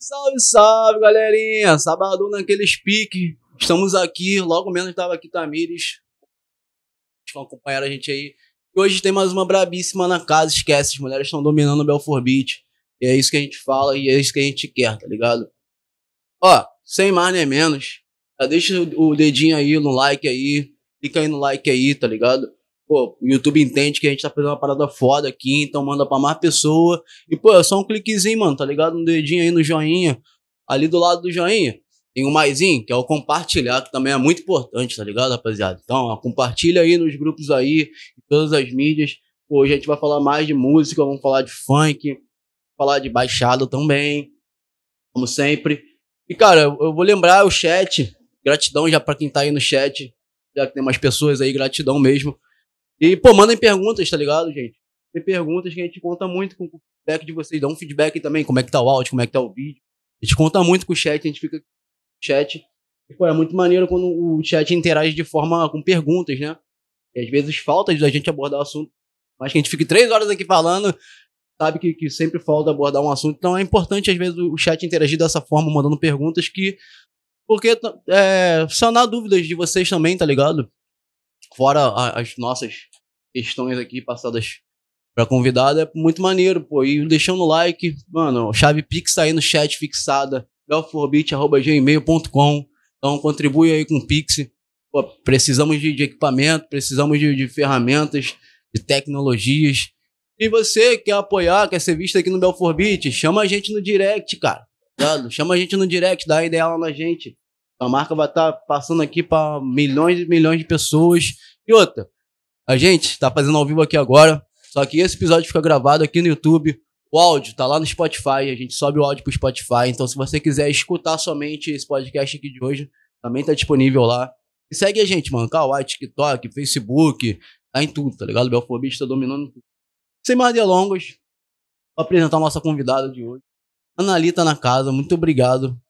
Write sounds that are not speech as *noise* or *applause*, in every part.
Salve, salve, galerinha! Sabadão naqueles piques. Estamos aqui, logo menos estava aqui Tamires. Vão acompanhar a gente aí. Hoje tem mais uma brabíssima na casa, esquece, as mulheres estão dominando o Belfort Beach. E é isso que a gente fala e é isso que a gente quer, tá ligado? Ó, sem mais nem menos, já deixa o dedinho aí no like aí, clica aí no like aí, tá ligado? Pô, o YouTube entende que a gente tá fazendo uma parada foda aqui, então manda pra mais pessoa. E, pô, é só um cliquezinho, mano, tá ligado? Um dedinho aí no joinha. Ali do lado do joinha tem um maisinho, que é o compartilhar, que também é muito importante, tá ligado, rapaziada? Então, ó, compartilha aí nos grupos aí, em todas as mídias. Pô, hoje a gente vai falar mais de música, vamos falar de funk, falar de baixada também, como sempre. E, cara, eu vou lembrar o chat, gratidão já pra quem tá aí no chat, já que tem mais pessoas aí, gratidão mesmo. E, pô, mandem perguntas, tá ligado, gente? Tem perguntas que a gente conta muito com o feedback de vocês. Dá um feedback também, como é que tá o áudio, como é que tá o vídeo. A gente conta muito com o chat, a gente fica no chat. E, pô, é muito maneiro quando o chat interage de forma com perguntas, né? E às vezes falta da gente abordar o assunto. Mas que a gente fique três horas aqui falando, sabe que, que sempre falta abordar um assunto. Então é importante, às vezes, o chat interagir dessa forma, mandando perguntas que. Porque é, sanar dúvidas de vocês também, tá ligado? Fora as nossas questões aqui passadas pra convidada, é muito maneiro, pô. E deixando o like, mano, chave Pix aí no chat fixada, belforbit.gmail.com. Então contribui aí com o Pix. Pô, precisamos de, de, equipamento, precisamos de, de, ferramentas, de tecnologias. E você quer apoiar, quer ser visto aqui no Belforbit, chama a gente no direct, cara. Tá? Chama a gente no direct, dá ideia lá na gente. A marca vai estar tá passando aqui para milhões e milhões de pessoas. E outra, a gente está fazendo ao vivo aqui agora, só que esse episódio fica gravado aqui no YouTube. O áudio tá lá no Spotify, a gente sobe o áudio pro Spotify. Então, se você quiser escutar somente esse podcast aqui de hoje, também tá disponível lá. E segue a gente, mano. Kawaii, TikTok, Facebook, tá em tudo, tá ligado? Belfobista tá dominando tudo. Sem mais delongas, vou apresentar a nossa convidada de hoje. Analita na casa, muito obrigado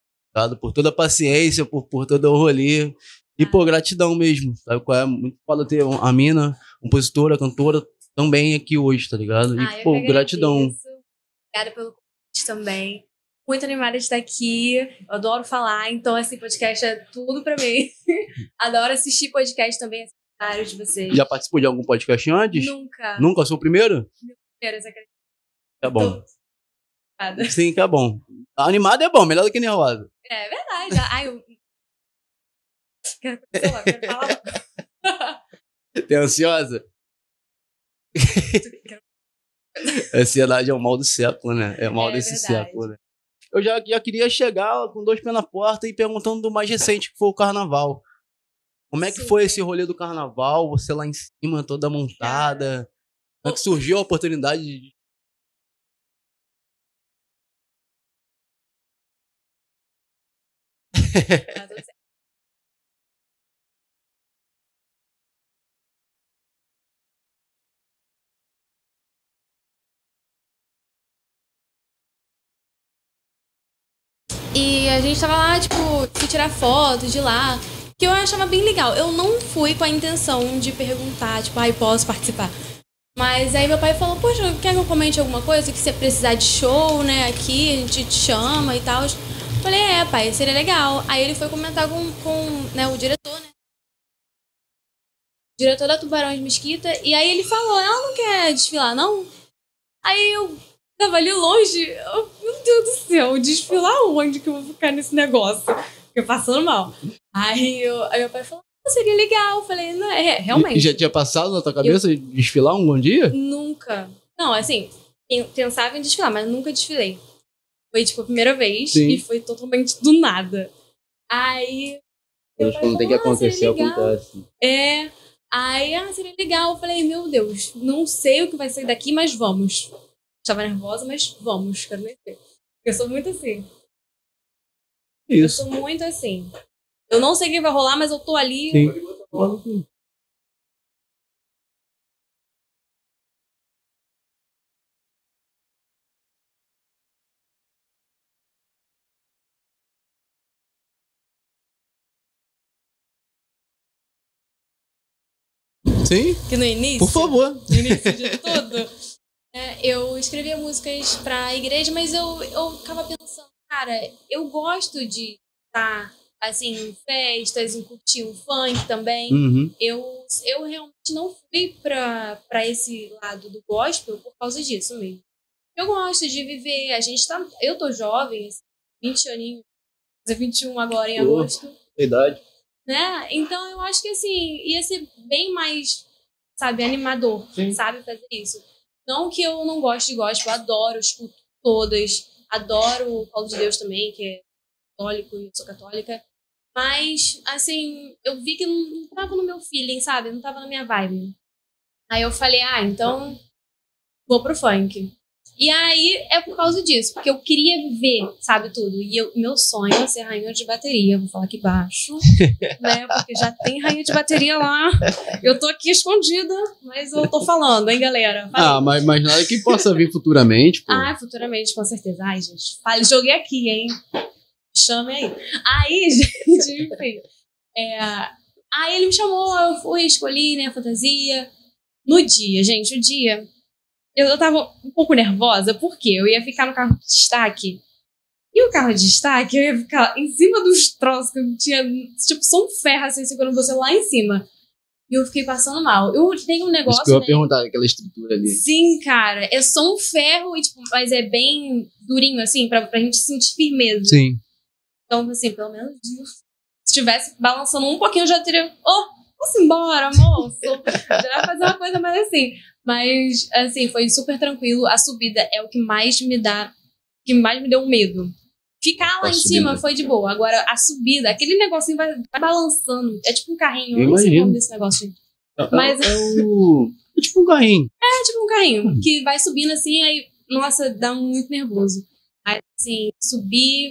por toda a paciência, por, por todo o rolê. E, pô, gratidão mesmo. Sabe qual é? Muito foda ter a mina, compositora, cantora, também aqui hoje, tá ligado? E, ah, pô, gratidão. Obrigada pelo convite também. Muito animada de estar aqui. Eu adoro falar, então esse podcast é tudo pra mim. *laughs* adoro assistir podcast também, vários de vocês. Já participou de algum podcast antes? Nunca. Nunca? Sou o primeiro? Meu primeiro, você acredita? Tá bom. Sim, tá bom. Animado é bom, melhor do que nervosa. É verdade. Ai, eu... Quero falar, quero falar. *laughs* Tem ansiosa? *laughs* Ansiedade é o mal do século, né? É o mal é, desse verdade. século, né? Eu já, já queria chegar com dois pés na porta e perguntando do mais recente, que foi o carnaval. Como é que Sim. foi esse rolê do carnaval? Você lá em cima, toda montada. Como é que surgiu a oportunidade de *laughs* E a gente tava lá, tipo, tirar foto de lá, que eu achava bem legal. Eu não fui com a intenção de perguntar, tipo, ai, ah, posso participar. Mas aí meu pai falou, poxa, quer que eu comente alguma coisa? Que você precisar de show, né, aqui, a gente te chama e tal. Falei, é, pai, seria legal. Aí ele foi comentar com, com né, o diretor, né? O diretor da Tubarão de Mesquita. E aí ele falou, ela não quer desfilar, não? Aí eu tava ali longe. Eu, meu Deus do céu, desfilar onde que eu vou ficar nesse negócio? Fiquei passando mal. Aí, eu, aí meu pai falou, ah, seria legal. Eu falei, não, é, realmente. E já tinha passado na tua cabeça eu, desfilar um bom dia? Nunca. Não, assim, pensava em desfilar, mas nunca desfilei. Foi, tipo, a primeira vez Sim. e foi totalmente do nada. Aí. Quando tem que ah, acontecer, acontece. É. Aí, ah, seria legal. Eu falei, meu Deus, não sei o que vai sair daqui, mas vamos. Estava nervosa, mas vamos, quero nem ver. Eu sou muito assim. Isso. Eu sou muito assim. Eu não sei o que vai rolar, mas eu tô ali. Sim. Sim. Que no início. Por favor. No início de *laughs* tudo. É, eu escrevia músicas pra igreja, mas eu, eu ficava pensando, cara, eu gosto de estar, assim, em festas, em curtir um funk também. Uhum. Eu, eu realmente não fui pra, pra esse lado do gospel por causa disso mesmo. Eu gosto de viver, a gente tá. Eu tô jovem, assim, 20 aninhos, vou fazer 21 agora em agosto Verdade. Né? Então eu acho que assim, ia ser bem mais, sabe, animador, Sim. sabe, fazer isso. Não que eu não goste de gospel, eu adoro, escuto todas, adoro o Paulo de Deus também, que é católico e eu sou católica. Mas, assim, eu vi que não, não tava no meu feeling, sabe? Não tava na minha vibe. Aí eu falei, ah, então vou pro funk. E aí é por causa disso, porque eu queria viver, sabe, tudo. E eu, meu sonho é ser rainha de bateria. Vou falar aqui baixo, *laughs* né? Porque já tem rainha de bateria lá. Eu tô aqui escondida, mas eu tô falando, hein, galera? Falei. Ah, mas, mas nada que possa vir futuramente, pô. Ah, futuramente, com certeza. Ai, gente, fale, joguei aqui, hein? Chame aí. Aí, *laughs* gente, enfim. é, aí ele me chamou, eu fui, escolhi, né, a fantasia. No dia, gente, o dia. Eu, eu tava um pouco nervosa, porque eu ia ficar no carro de destaque. E o carro de destaque, eu ia ficar em cima dos troços que eu tinha, tipo, só um ferro assim, segurando você lá em cima. E eu fiquei passando mal. Eu tenho um Isso negócio. que eu ia né? perguntar, aquela estrutura ali. Sim, cara. É só um ferro, e, tipo, mas é bem durinho, assim, pra, pra gente sentir firmeza. Sim. Então, assim, pelo menos isso. Se tivesse balançando um pouquinho, eu já teria. Oh, vamos embora, moço. já ia fazer uma coisa mais assim. Mas, assim, foi super tranquilo. A subida é o que mais me dá. que mais me deu medo. Ficar lá A em subida. cima foi de boa. Agora, a subida, aquele negocinho vai, vai balançando. É tipo um carrinho. Eu não sei o imagino. nome desse negócio, gente. Mas Mas- é, o. É tipo um carrinho. É tipo um carrinho Hum. que vai subindo assim, aí, nossa, dá muito nervoso. Aí, assim, subir,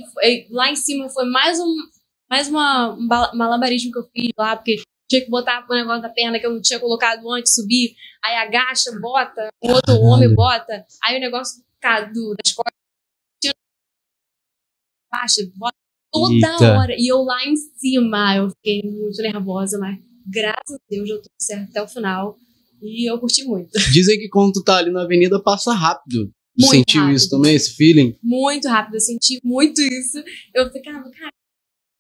lá em cima foi mais um, mais uma, um malabarismo que eu fiz lá, porque tinha que botar o negócio da perna que eu não tinha colocado antes, subir, aí agacha, bota, o outro Caralho. homem bota, aí o negócio cara, do, das costas, baixa, bota, toda Eita. hora. E eu lá em cima, eu fiquei muito nervosa, mas graças a Deus deu tudo certo até o final. E eu curti muito. *laughs* Dizem que quando tu tá ali na avenida passa rápido. Muito sentiu rápido. isso também, esse feeling? muito rápido, eu senti muito isso. Eu ficava, cara,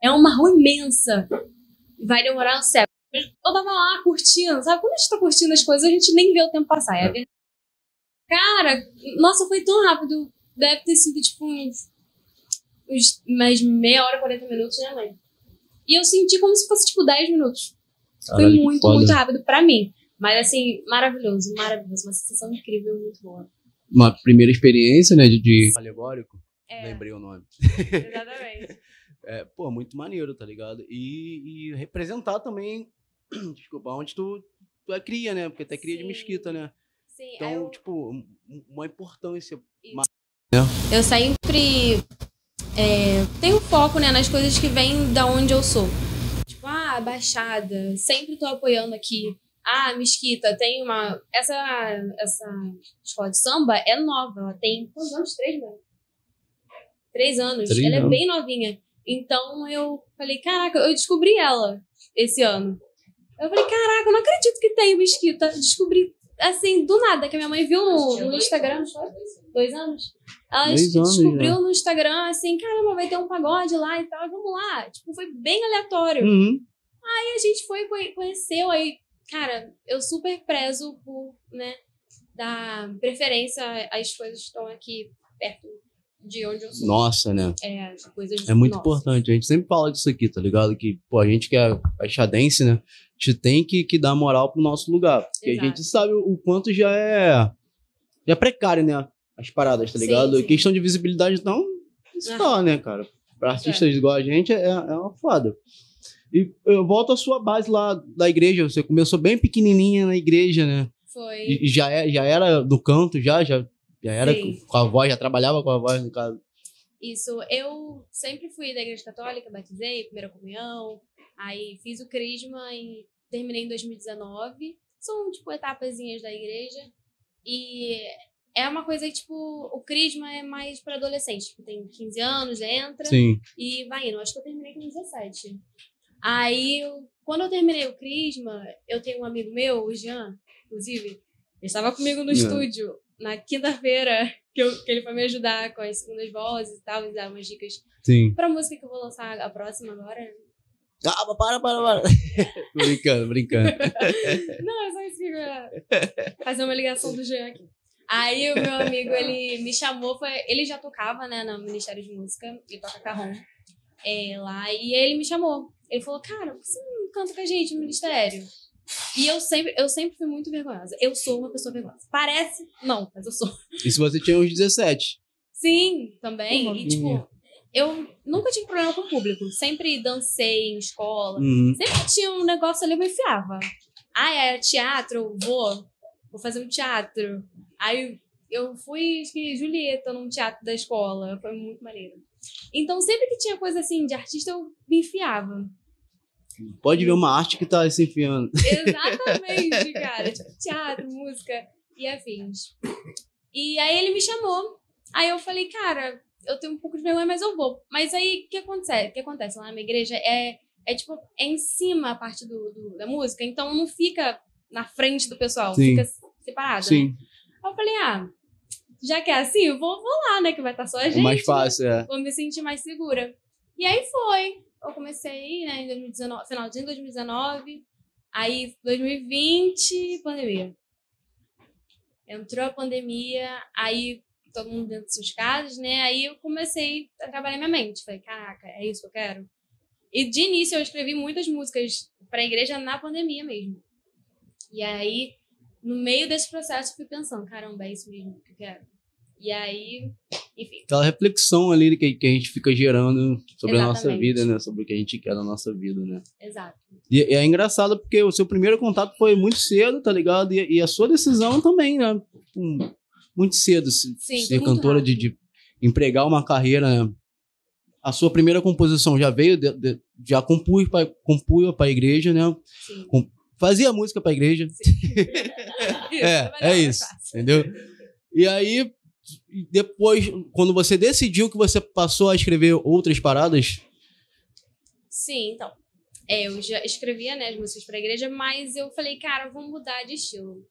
é uma rua imensa. Vai demorar um século. Eu tava lá curtindo, sabe? Quando a gente tá curtindo as coisas, a gente nem vê o tempo passar. É. É. verdade. Cara, nossa, foi tão rápido. Deve ter sido tipo uns, uns mais meia hora, 40 minutos, né, mãe? E eu senti como se fosse tipo 10 minutos. Foi Caralho, que muito, muito rápido pra mim. Mas assim, maravilhoso, maravilhoso. Uma sensação incrível, muito boa. Uma primeira experiência, né, de, de... Alegórico. É, Lembrei o nome. exatamente. *laughs* É, pô, muito maneiro, tá ligado? E, e representar também, *clears throat* desculpa, onde tu, tu é cria, né? Porque tu é cria de Sim. mesquita, né? Sim, Então, eu- tipo, um- uma importância. Eu sempre é, tenho foco né, nas coisas que vêm da onde eu sou. Tipo, ah, Baixada, sempre tô apoiando aqui. Ah, Mesquita, tem uma. Essa, essa escola de samba é nova, ela tem. Quantos anos? Três, mano? Três anos. Três ela é bem novinha. Então eu falei, caraca, eu descobri ela esse ano. Eu falei, caraca, eu não acredito que tem Mesquita. Descobri, assim, do nada, que a minha mãe viu no, no Instagram. Dois anos? Ela Dois anos, descobriu já. no Instagram, assim, caramba, vai ter um pagode lá e tal, vamos lá. Tipo, foi bem aleatório. Uhum. Aí a gente foi, conhe- conheceu, aí, cara, eu super prezo por, né, dar preferência às coisas que estão aqui perto de onde eu sou. Nossa, né? É, coisas É muito nossas. importante. A gente sempre fala disso aqui, tá ligado? Que, pô, a gente que é baixadense, né? A gente tem que, que dar moral pro nosso lugar. Porque Exato. a gente sabe o quanto já é, já é precário, né? As paradas, tá Sim, ligado? sim. Questão de visibilidade, então, isso Ah. tá, né, cara? Pra artistas igual a gente, é, é uma foda. E eu volto à sua base lá da igreja. Você começou bem pequenininha na igreja, né? Foi. E, e já, é, já era do canto, já? Já, já era Sim. com a voz, já trabalhava com a voz, no caso. Isso, eu sempre fui da igreja católica, batizei, primeira comunhão, aí fiz o crisma e terminei em 2019. São, tipo, etapazinhas da igreja. E é uma coisa que, tipo, o crisma é mais para adolescente. Tipo, tem 15 anos, entra Sim. e vai indo. Acho que eu terminei com 17. Aí, quando eu terminei o crisma, eu tenho um amigo meu, o Jean, inclusive, ele estava comigo no É. estúdio. na quinta-feira que, eu- que ele foi me ajudar com as segundas vozes e tal, e dar umas dicas Sim. pra música que eu vou lançar a próxima agora. Calma, para, para, para. *laughs* brincando, brincando. Não, é só isso que eu ia fazer uma ligação do Jean aqui. Aí o meu amigo, ele me chamou, foi, ele já tocava, né, no Ministério de Música, ele toca carrom é, lá, e ele me chamou. Ele falou, cara, por que você não canta com a gente no Ministério? E eu sempre, eu sempre fui muito vergonhosa. Eu sou uma pessoa vergonhosa. Parece, não, mas eu sou. Isso você tinha uns 17. Sim, também. E, tipo, eu nunca tive problema com o público. Sempre dancei em escola. Uhum. Sempre tinha um negócio ali, eu me enfiava. Ah, é teatro, vou. Vou fazer um teatro. Aí eu fui, acho que Julieta, num teatro da escola. Foi muito maneiro. Então, sempre que tinha coisa assim de artista, eu me enfiava. Pode ver uma arte que tá se enfiando. *laughs* Exatamente, cara. Tipo, teatro, música e afins. E aí ele me chamou. Aí eu falei, cara, eu tenho um pouco de vergonha, mas eu vou. Mas aí, o que acontece? O que acontece lá na minha igreja é, é tipo, é em cima a parte do, do- da música, então não fica na frente do pessoal, Sim. fica separada, né? Sim. Aí eu falei, ah, já que é assim, eu vou, vou lá, né? Que vai estar só a gente. O mais né? fácil, é. vou me sentir mais segura. E aí foi. Eu comecei, né, em 2019, finalzinho de 2019. Aí, 2020, pandemia. Entrou a pandemia, aí todo mundo dentro de suas casas, né? Aí eu comecei a trabalhar minha mente. Falei, caraca, é isso que eu quero? E de início eu escrevi muitas músicas pra igreja na pandemia mesmo. E aí, no meio desse processo, eu fui pensando, caramba, é isso mesmo que eu quero. E aí, enfim. Aquela reflexão ali que, que a gente fica gerando sobre a nossa Exatamente. vida, né? Sobre o que a gente quer na nossa vida, né? Exato. E, e é engraçado porque o seu primeiro contato foi muito cedo, tá ligado? E, e a sua decisão também, né? Hum, Muito cedo. Se, Sim, ser cantora de, de empregar uma carreira. né? A sua primeira composição já veio, de- de- já compunha pra igreja, né? Sim. Fazia música pra igreja. É, *laughs* *laughs* é isso. Entendeu? E aí, depois, quando você decidiu que você passou a escrever outras paradas, Sim, então. É, eu já escrevia né, as músicas pra igreja, mas eu falei, cara, vou mudar de estilo.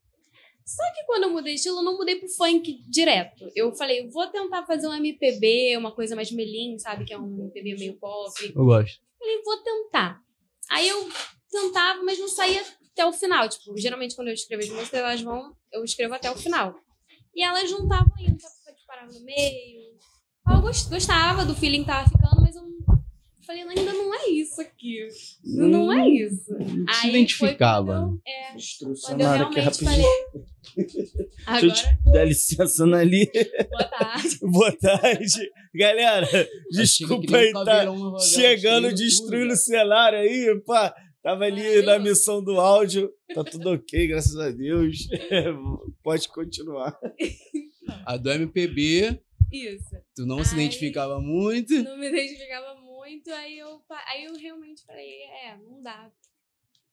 Só que quando eu mudei de estilo, eu não mudei pro funk direto. Eu falei, vou tentar fazer um MPB, uma coisa mais melim, sabe? Que é um MPB meio pop. eu gosto. Falei, vou tentar. Aí eu tentava, mas não saía até o final. Tipo, geralmente quando eu escrevo as músicas, elas vão, eu escrevo até o final. E elas não estavam indo, tava parava no meio. Eu gos- gostava do feeling que tava ficando, mas eu falei, ainda não é isso aqui. Não é isso. Não se Aí identificava. foi eu- É, quando eu área aqui realmente rapidinho. Falei. Deixa eu te Agora, dar licença, Nali. boa tarde. *laughs* Boa tarde. Galera, desculpa aí, tá chegando, destruindo o cenário aí, pá. Tava ali Maravilhoso. na missão do áudio. Tá tudo ok, graças a Deus. *laughs* Pode continuar. A do MPB, Isso. tu não se Ai. identificava muito. não me identificava muito, aí eu, aí eu realmente falei, é, não dá.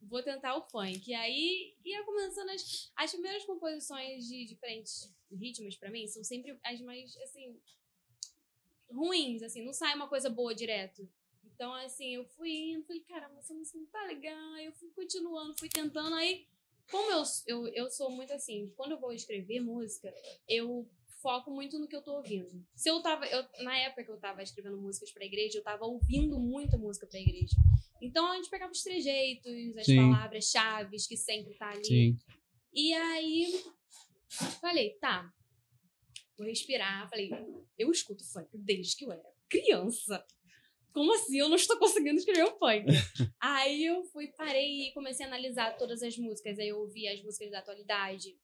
Vou tentar o funk. E aí ia começando as, as primeiras composições de diferentes ritmos pra mim são sempre as mais assim ruins, assim, não sai uma coisa boa direto. Então, assim, eu fui indo, falei, caramba, essa música não tá legal. Eu fui continuando, fui tentando. Aí, como eu, eu, eu sou muito assim, quando eu vou escrever música, eu foco muito no que eu tô ouvindo. Se eu tava. Eu, na época que eu tava escrevendo músicas pra igreja, eu tava ouvindo muita música pra igreja. Então a gente pegava os trejeitos, as palavras-chave que sempre tá ali. Sim. E aí falei, tá, vou respirar. Falei, eu escuto funk desde que eu era criança. Como assim eu não estou conseguindo escrever um funk? *laughs* aí eu fui, parei e comecei a analisar todas as músicas. Aí eu ouvi as músicas da atualidade,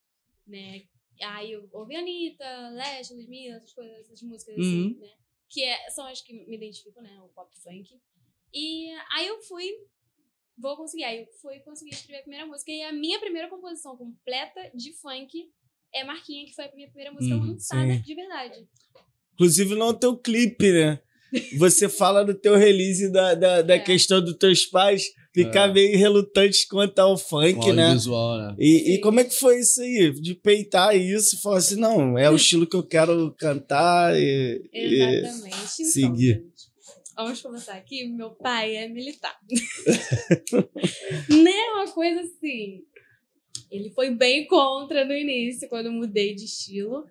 né? Aí eu ouvi Anitta, Leste, Ludmilla, essas coisas, essas músicas assim, Uhum. né? Que é- são as que me identificam, né? O pop funk. E aí eu fui vou conseguir. Aí eu fui conseguir escrever a primeira música. E a minha primeira composição completa de funk é Marquinha, que foi a minha primeira música Uhum, lançada sim. de verdade. Inclusive no teu clipe, né? Você *laughs* fala do teu release da, da, da É. questão dos teus pais ficar É. meio relutantes quanto ao funk, né? visual, né? E, e como é que foi isso aí? De peitar isso, falar assim, não, é o *laughs* estilo que eu quero cantar e, e Exatamente. Então, seguir. Vamos começar aqui. Meu pai é militar. *laughs* né? Uma coisa assim. Ele foi bem contra no início, quando eu mudei de estilo.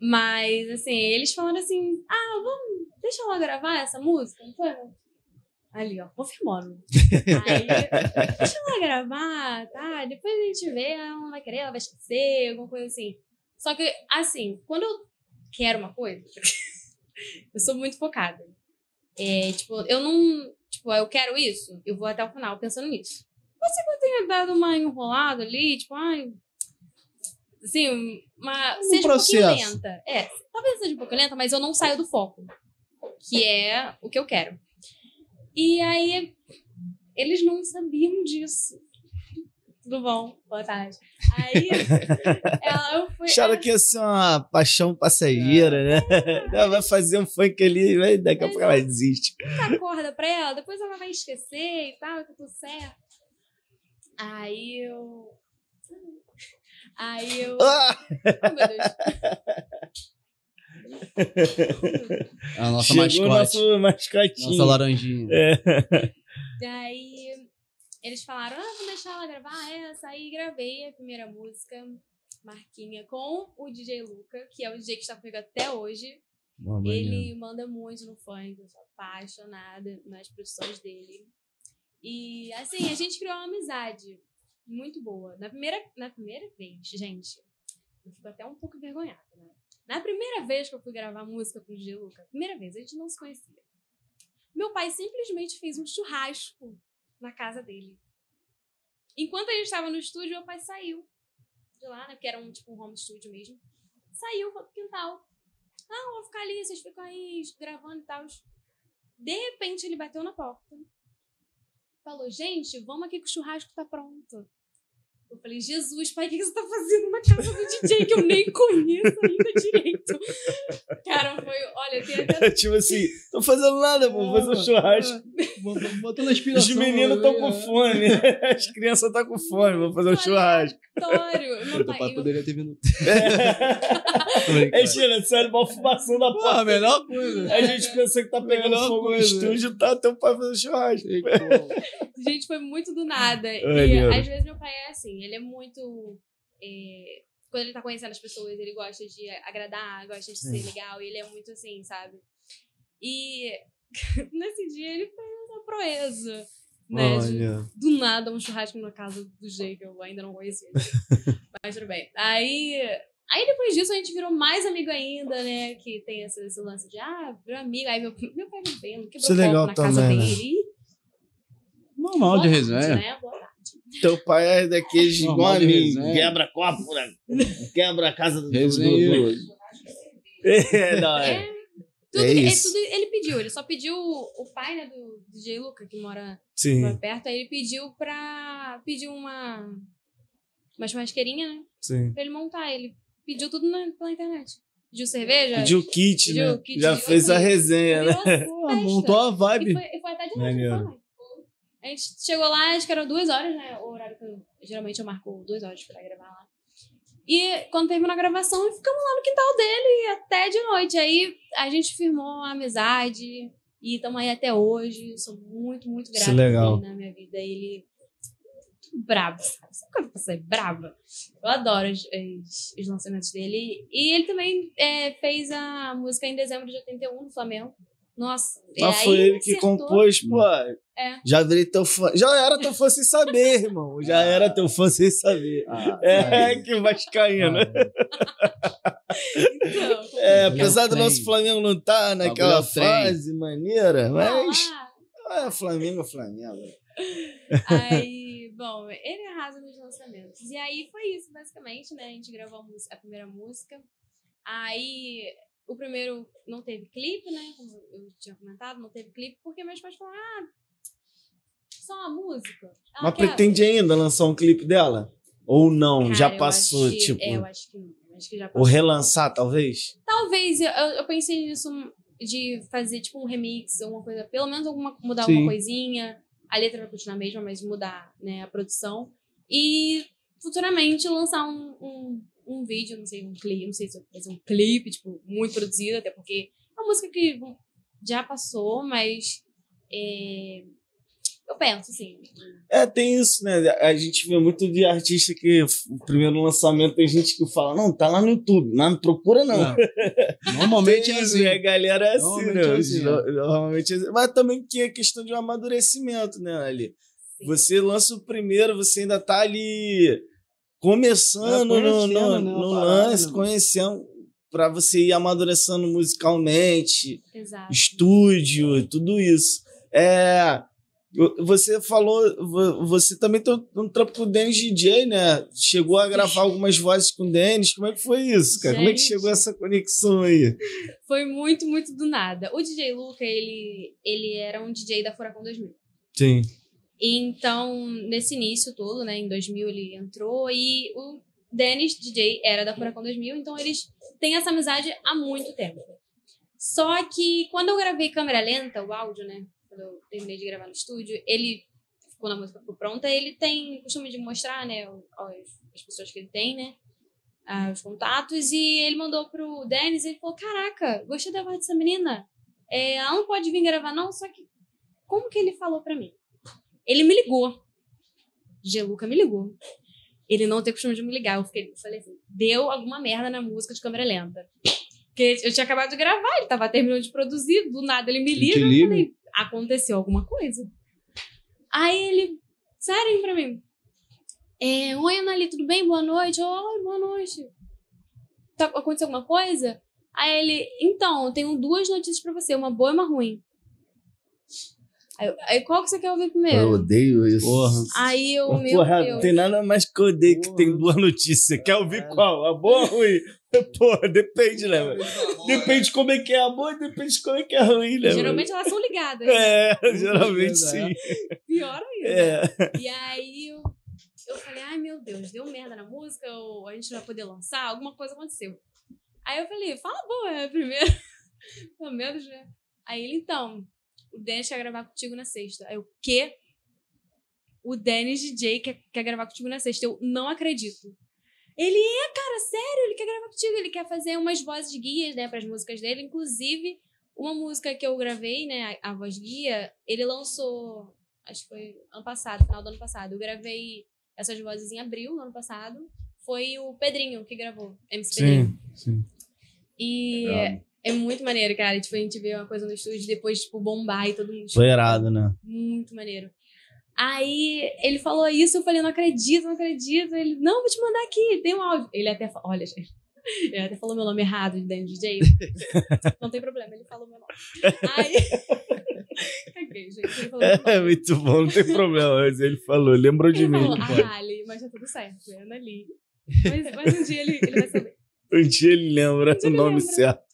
Mas, assim, eles falaram assim: ah, vamos, deixa ela gravar essa música, não foi? Ali, ó, confirmando. Aí, deixa ela gravar, tá? Depois a gente vê, ela não vai querer, ela vai esquecer, alguma coisa assim. Só que, assim, quando eu quero uma coisa, *laughs* eu sou muito focada. É, tipo, eu não. Tipo, eu quero isso, eu vou até o final pensando nisso. Pode ser que eu tenha dado uma enrolada ali, tipo, ai. Assim, uma. Um seja processo. um pouquinho lenta. É, talvez seja um pouco lenta, mas eu não saio do foco. Que é o que eu quero. E aí, eles não sabiam disso. Tudo bom? Boa tarde. Aí, *laughs* ela, eu fui. Acharam que ia ser uma paixão passageira, né? Ela vai fazer um funk ali, vai- daqui a pouco ela desiste. essa corda pra ela, depois ela vai esquecer e tal, tá tudo certo. Aí eu. Aí eu. Ah! Oh, meu Deus. A nossa Chegou mascote. nosso mascotinho. Nossa laranjinha. Daí eles falaram: ah, vou deixar ela gravar essa. Aí gravei a primeira música, Marquinha, com o DJ Luca, que é o DJ que está comigo até hoje. Ele manda muito no funk, eu sou apaixonada nas produções dele. E assim, a gente criou uma amizade muito boa. Na primeira, na primeira vez, gente, eu fico até um pouco envergonhada, né? Na primeira vez que eu fui gravar música com o DJ Luca, primeira vez, a gente não se conhecia. Meu pai simplesmente fez um churrasco na casa dele. Enquanto a gente estava no estúdio, meu pai saiu de lá, né? Porque era um tipo um home studio mesmo. Saiu foi pro quintal. Ah, vou ficar ali, vocês ficam aí gravando e tal. De repente, ele bateu na porta. Falou, gente, vamos aqui que o churrasco tá pronto. Eu falei, Jesus, pai, o que você tá fazendo na casa do DJ que eu nem conheço ainda direito? Cara, foi, olha, tem até tipo assim, tô fazendo nada, pô, vou fazer um churrasco. Botando a Os meninos estão né? com fome, as crianças estão com fome, vou fazer um churrasco. aleatório. Meu Teu pai, pai eu- poderia ter vindo. É, tira, sério, uma fumação da Pô, a porta. melhor coisa. A gente pensa que tá pegando Melhor fogo no coisa. estúdio, tá teu pai fazendo churrasco. Gente, foi muito do nada. E às vezes meu pai é assim, ele é muito. é, quando ele tá conhecendo as pessoas, ele gosta de agradar, gosta de ser legal, e ele é muito assim, sabe? E *laughs* nesse dia ele fez essa proeza. Né, de- Olha. do nada um churrasco na casa do Jay, que eu ainda não conhecia. *laughs* Mas tudo bem. Aí, aí depois disso a gente virou mais amigo ainda, né? Que tem esse, esse lance de, ah, virou amigo. Aí meu, meu pai me vendo, quebrou Isso é copo legal na casa também, né? dele. Normal de resenha. né? Boa tarde. Teu pai é daqueles igual a mim. Quebra copo, né? quebra a casa do. do... É, não, é. É, tudo, É isso. tudo ele pediu. Ele só pediu o pai, né, do DJ Luca, que mora, Sim, mora perto. Aí ele pediu pra... Pediu uma... Uma churrasqueirinha, né? sim. Pra ele montar. Ele pediu tudo na, pela internet. Pediu cerveja. Pediu kit, Pediu né? kit Já fez a resenha, né? Pô, montou a E vibe. foi, e foi até de noite também. A gente chegou lá, acho que eram duas horas, né? O horário que eu, geralmente eu marco duas horas pra gravar lá. E quando terminou a gravação, ficamos lá no quintal dele até de noite. Aí a gente firmou a amizade e estamos aí até hoje. Sou muito, muito grata legal. na minha vida. Ele brabo, sabe? Sabe quando você é braba? Eu adoro os, os- os lançamentos dele. E ele também é, fez a música em dezembro de 81 no Flamengo. Nossa, Mas foi ele que acertou. compôs, pô. É. Já virei teu fã. Já era teu fã sem saber, irmão. Já era teu fã sem saber. Ah, É, que vascaíno. Então, É, apesar do nosso Flamengo não estar naquela Bagulho trem. fase maneira, mas. ah, É, Flamengo é Flamengo. aí, bom, ele arrasa nos lançamentos. E aí foi isso, basicamente, né? A gente gravou a, música- a primeira música. Aí, o primeiro não teve clipe, né? Como eu tinha comentado, não teve clipe, porque meus pais falaram, ah, só uma música. Mas quer- pretende ainda lançar um clipe dela? Ou não? Cara, já passou, que- tipo. É, eu acho que, acho que já Ou passou. relançar, talvez? Talvez, eu, eu pensei nisso de fazer tipo um remix, alguma coisa, pelo menos alguma, mudar Sim. alguma coisinha. A letra vai continuar a mesma, mas mudar né, a produção. E futuramente lançar um, um, um vídeo, não sei, um clipe, não sei se eu vou fazer um clipe, tipo, muito produzido, até porque é uma música que bom, já passou, mas é, Eu penso, assim. É, tem isso, né? A gente vê muito de artista que o primeiro lançamento tem gente que fala, não, tá lá no YouTube, mas não procura não. não. Normalmente é assim. A galera é assim, né? É assim, Normalmente é assim. Mas também que é questão de um amadurecimento, né, ali. Você lança o primeiro, você ainda tá ali começando no, no, no, né, no lance, conhecendo para você ir amadurecendo musicalmente, Exato. estúdio, tudo isso. É, você falou, você também tem um trampo com o Dennis DJ, né? Chegou a gravar *laughs* algumas vozes com o Dennis. Como é que foi isso, cara? Gente, Como é que chegou essa conexão aí? Foi muito, muito do nada. O DJ Luca, ele, ele era um DJ da Furacão 2000. Sim. Então, nesse início todo, né, em 2000 ele entrou e o Dennis DJ era da Furacão 2000, então eles têm essa amizade há muito tempo. Só que quando eu gravei câmera lenta, o áudio, né, quando eu terminei de gravar no estúdio, ele quando a música ficou pronta, ele tem costume de mostrar, né, as, as pessoas que ele tem, né, os contatos, e ele mandou pro Dennis ele falou, caraca, gostei da voz dessa menina, é, ela não pode vir gravar não, só que como que ele falou para mim? Ele me ligou. Geluca me ligou. Ele não tem costume de me ligar. Eu, fiquei, eu falei assim: deu alguma merda na música de câmera lenta. Porque eu tinha acabado de gravar, ele tava terminando de produzir, do nada ele me liga. Eu falei: aconteceu alguma coisa. Aí ele, sério pra mim. É, Oi, Anali, tudo bem? Boa noite. Oi, boa noite. Tá, aconteceu alguma coisa? Aí ele, então, eu tenho duas notícias pra você, uma boa e uma ruim. Aí, aí, qual que você quer ouvir primeiro? Eu odeio isso. Porra. Aí eu, meu Porra, Deus. tem nada mais que eu odeio que tem duas notícias. Quer ouvir qual? A boa ou ruim? *laughs* Porra, depende, né, mano? Depende de como é que é a boa e depende de como é que é a ruim, né? Geralmente elas são ligadas. É, *laughs* geralmente sim. Pior ainda. É. E aí eu, eu falei, ai meu Deus, deu merda na música, ou a gente não vai poder lançar, alguma coisa aconteceu. Aí eu falei, fala boa né, primeiro. *laughs* Pelo menos, né? Aí ele, então, o Dennis quer gravar contigo na sexta. Aí o quê? O Dennis DJ quer, quer gravar contigo na sexta. Eu não acredito. Ele é, cara, sério, ele quer gravar contigo. Ele quer fazer umas vozes guias, né, para as músicas dele. Inclusive, uma música que eu gravei, né, a, a voz guia, ele lançou, acho que foi ano passado, final do ano passado. Eu gravei essas vozes em abril, no ano passado. Foi o Pedrinho que gravou, MC sim, Pedrinho. Sim. E é. É muito maneiro, cara. Tipo, a gente vê uma coisa no estúdio e depois, tipo, bombar e todo mundo. Foi irado, né? Muito maneiro. Aí ele falou isso, eu falei, não acredito, não acredito. Ele, não, vou te mandar aqui, tem um áudio. Ele até falou, olha, gente. *laughs* Ele até falou meu nome errado de Danny DJ. *laughs* não tem problema, ele falou meu nome. Aí. *laughs* Caguei, gente. Ele falou é, muito bom, não tem problema. Mas ele falou, lembrou de ele mim. Falou, ah, Ali, mas tá tudo certo, é Ana Lee. Mas, mas um dia ele, ele vai saber. Um dia ele lembra um dia o nome lembra. certo.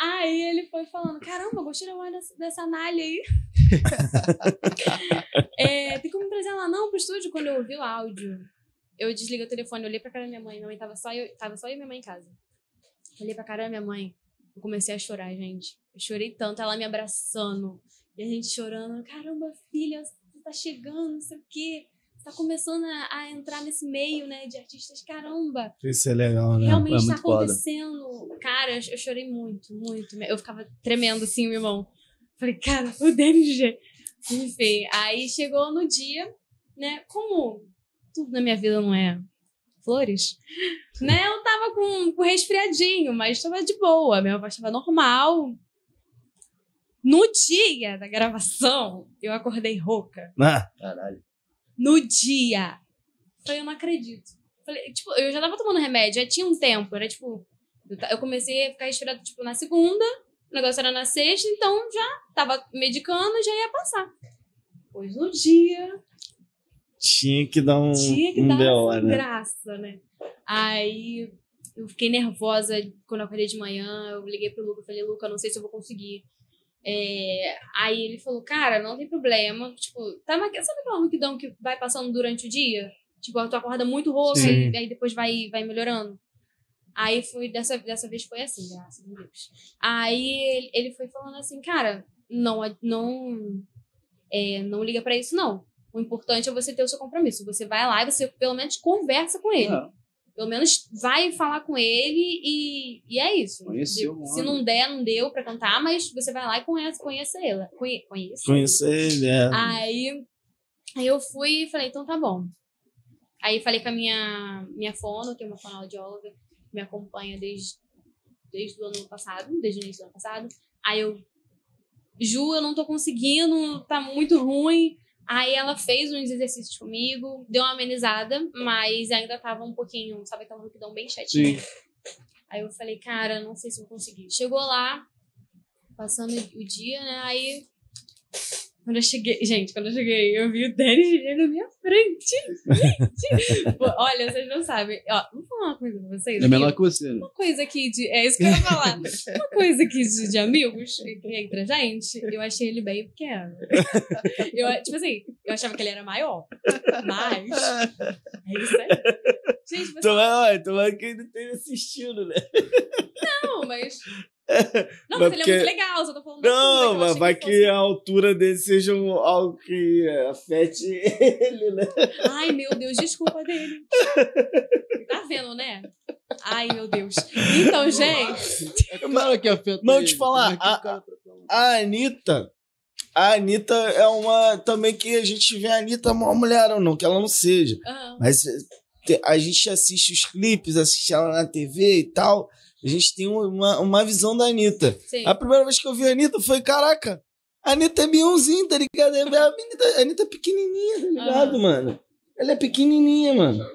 Aí ele foi falando: caramba, gostei da voz dessa, dessa Nália aí. *laughs* é, tem como trazer ela não pro estúdio quando eu ouvi o áudio? Eu desliguei o telefone, olhei pra cara da minha mãe. Minha mãe tava só eu, tava só eu e minha mãe em casa. Olhei pra cara da minha mãe. Eu comecei a chorar, gente. Eu chorei tanto, ela me abraçando. E a gente chorando. Caramba, filha, você tá chegando, não sei o quê tá começando a, a, entrar nesse meio, né, de artistas, caramba. Isso é legal, né? Realmente é tá acontecendo. Foda. Cara, eu, eu, chorei muito, muito. Eu ficava tremendo assim, meu irmão. Falei, cara, *laughs* o DNG. Enfim, aí chegou no dia, né, como tudo na minha vida não é flores, né, eu tava com, com resfriadinho, mas tava de boa, minha voz tava normal. No dia da gravação, eu acordei rouca. Ah, caralho no dia. Falei, eu não acredito. Falei, tipo, eu já tava tomando remédio, já tinha um tempo. Era tipo, eu comecei a ficar resfriada, tipo, na segunda, o negócio era na sexta, então já tava medicando já ia passar. Pois no dia. Tinha que dar um. Tinha que um dar uma né? graça, né? Aí eu fiquei nervosa quando eu acordei de manhã. Eu liguei pro Luca e falei, Luca, não sei se eu vou conseguir. É, aí ele falou, cara, não tem problema. Tipo, tá uma, sabe aquela rouquidão que vai passando durante o dia? Tipo, tu acorda muito rouca e aí depois vai, vai melhorando. Aí foi, dessa, dessa vez foi assim, graças a Deus. Aí ele foi falando assim, cara, não, não, é, não liga para isso, não. O importante é você ter o seu compromisso. Você vai lá e você pelo menos conversa com ele. É. Pelo menos vai falar com ele e, e é isso. Conheceu, Se não der, não deu pra cantar, mas você vai lá e conhece, conhece ele. Conhe, conhece, conhece ele, é. Aí Aí eu fui e falei, então tá bom. Aí falei com a minha, minha fono, que é uma fonoaudióloga, que me acompanha desde, desde o ano passado, desde o início do ano passado. Aí eu, Ju, eu não tô conseguindo, tá muito ruim. Aí ela fez uns exercícios comigo, deu uma amenizada, mas ainda tava um pouquinho, sabe aquela rouquidão bem chatinha. Sim. Aí eu falei, cara, não sei se vou conseguir. Chegou lá, passando o dia, né? Aí quando eu cheguei, gente, quando eu cheguei, eu vi o Denis na minha frente. Gente, olha, vocês não sabem. Ó, vou falar uma coisa pra vocês. É menor que você? Uma coisa aqui de. É isso que eu ia falar. Uma coisa aqui de, de amigos entre a gente, eu achei ele bem pequeno. Eu, tipo assim, eu achava que ele era maior. Mas. É isso aí. Gente, mas. Tomara, tomara que ele tenha assistido, né? Não, mas. Não, mas, mas ele é muito legal, só tô falando Não, mas vai que, que a altura dele seja algo que afete *laughs* ele, né? Ai, meu Deus, desculpa dele. Tá vendo, né? Ai, meu Deus. Então, gente. É claro que afeta Não, te falar, a, tá a Anitta. A Anitta é uma. Também que a gente vê a Anitta uma mulher ou não, que ela não seja. Uhum. Mas a gente assiste os clipes, assiste ela na TV e tal a gente tem uma, uma visão da Anitta. Sim. A primeira vez que eu vi a Anitta foi, caraca, a Anitta é Beyoncé, tá ligado? A Anitta, a Anitta é pequenininha, tá ligado, ah. mano? Ela é pequenininha, mano.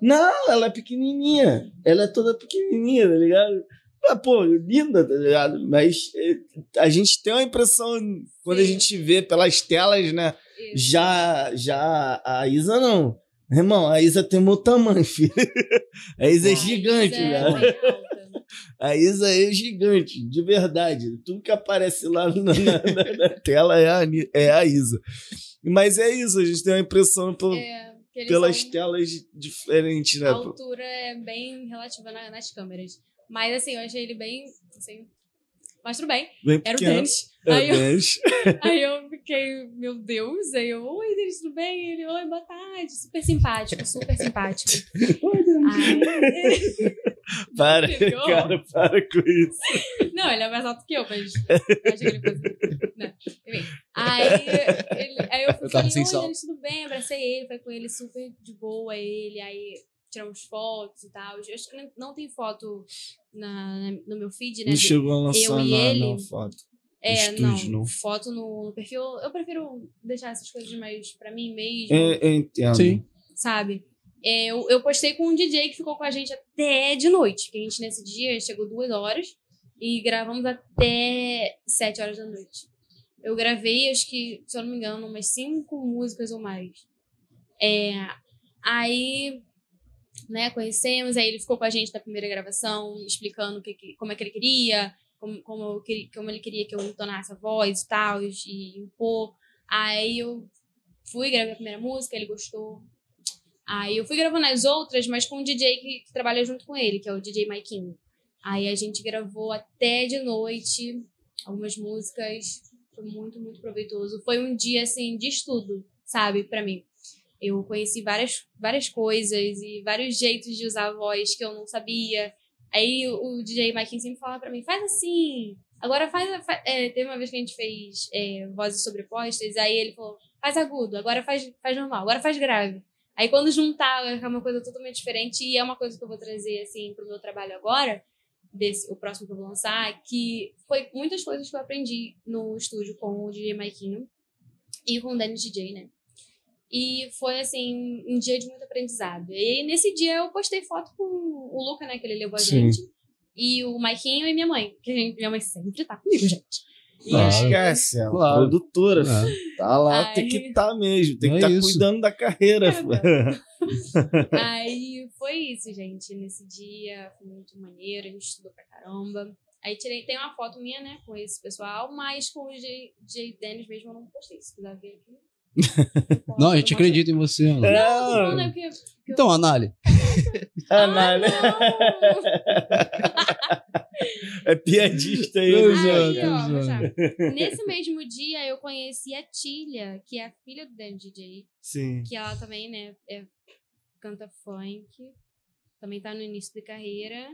Não, ela é pequenininha. Ela é toda pequenininha, tá ligado? Ah, pô, linda, tá ligado? Mas eh, a gente tem uma impressão, quando Sim. a gente vê pelas telas, né? Isso. Já, já a Isa não. Irmão, a Isa tem meu tamanho, filho. *laughs* A Isa é gigante, velho. A Isa é gigante, de verdade. Tudo que aparece lá na, na, na tela é a, é a Isa. Mas é isso, a gente tem uma impressão pelo, é, pelas são... telas diferentes, né? A altura é bem relativa nas câmeras. Mas assim, eu achei ele bem. Assim, mas tudo bem. bem Era o Denis. É aí, eu, *laughs* aí eu fiquei, meu Deus. Aí eu, oi, Denis, tudo bem? Ele, oi, boa tarde. Super simpático, super simpático. *laughs* Oi, Denis. *laughs* Para, *laughs* cara, para com isso. Não, ele é mais alto que eu, mas *laughs* acho que ele faz. Não, enfim. Aí, ele, aí eu fiquei, eu oi, Denis, tudo bem? Abracei ele, foi com ele super de boa, ele. Aí tiramos fotos e tal. Eu acho que não tem foto na, no meu feed, né? Não chegou a lançar eu e ele. Não, foto. É, Estúdio, não, não, foto no, no, perfil. Eu prefiro deixar essas coisas mais pra mim mesmo. É, eu entendo. Sim. Sabe? Eu, eu postei com um DJ que ficou com a gente até de noite. Que a gente nesse dia chegou duas horas e gravamos até sete horas da noite. Eu gravei, acho que, se eu não me engano, umas cinco músicas ou mais. É, aí né? Conhecemos, aí ele ficou com a gente na primeira gravação, explicando que, que, como é que ele queria, como, como, queria, como ele queria que eu entonasse a voz e tal, e impor. Aí eu fui, gravei a primeira música, ele gostou. Aí eu fui gravando as outras, mas com um DJ que, trabalha junto com ele, que é o DJ Maikinho. Aí a gente gravou até de noite algumas músicas. Foi muito, muito proveitoso. Foi um dia, assim, de estudo, sabe, para mim. Eu conheci várias, várias coisas e vários jeitos de usar a voz que eu não sabia. Aí o, DJ Mike sempre falava para mim, faz assim, agora faz... faz é, teve uma vez que a gente fez é, vozes sobrepostas, aí ele falou, faz agudo, agora faz, faz normal, agora faz grave. Aí quando juntar é uma coisa totalmente diferente e é uma coisa que eu vou trazer, assim, pro meu trabalho agora, desse, o próximo que eu vou lançar, que foi muitas coisas que eu aprendi no estúdio com o DJ Maikinho e com o Danny DJ, né? E foi, assim, um dia de muito aprendizado. E nesse dia eu postei foto com o Luca, né, que ele levou a Sim. gente. E o Maiquinho e minha mãe. Que gente, minha mãe sempre tá comigo, gente. E claro. Esquece, é claro. produtora. É. Tá lá, aí, tem que estar tá mesmo. Tem que estar é tá cuidando da carreira. É, *laughs* *laughs* aí foi isso, gente. Nesse dia foi muito maneiro. A gente estudou pra caramba. Aí tirei, tem uma foto minha, né, com esse pessoal, mas com o J, J Dennis mesmo eu não postei. Se quiser ver aqui. Não, a gente acredita em você. Ana. Não, não, porque, porque Então, Anali. *laughs* Anali. *laughs* é piadista aí. aí ó, Nesse mesmo dia, eu conheci a Tilha, que é a filha do Dan DJ. Sim. Que ela também, né, é, canta funk. Também tá no início de carreira.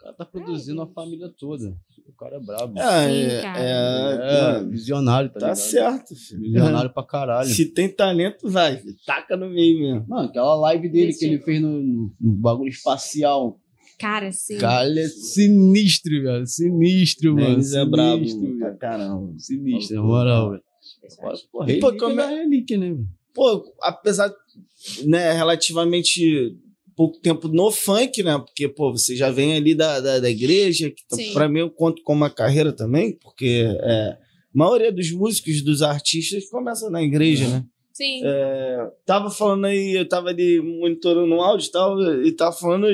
Cara tá produzindo a família toda. O cara é brabo. É, Sim, é, cara. é, É, visionário, tá, tá ligado? certo, filho. Visionário pra caralho. Se tem talento, vai. filho. Taca no meio mesmo. Mano, aquela live dele Desse que ele fez no, no- no bagulho espacial. Cara, sim. Cara, ele é sinistro, velho. Sinistro, mano. Eles é brabo Sinistro, pra velho. caramba. Sinistro, na moral, velho. Pô, relíquia é- né, velho? Pô, apesar, né, relativamente pouco tempo no funk, né? Porque, pô, você já vem ali da, da, da igreja, que Sim. pra mim eu conto como uma carreira também, porque é, a maioria dos músicos, dos artistas, começa na igreja, né? Sim. tava falando aí, eu tava ali monitorando o áudio e tal, e tava falando,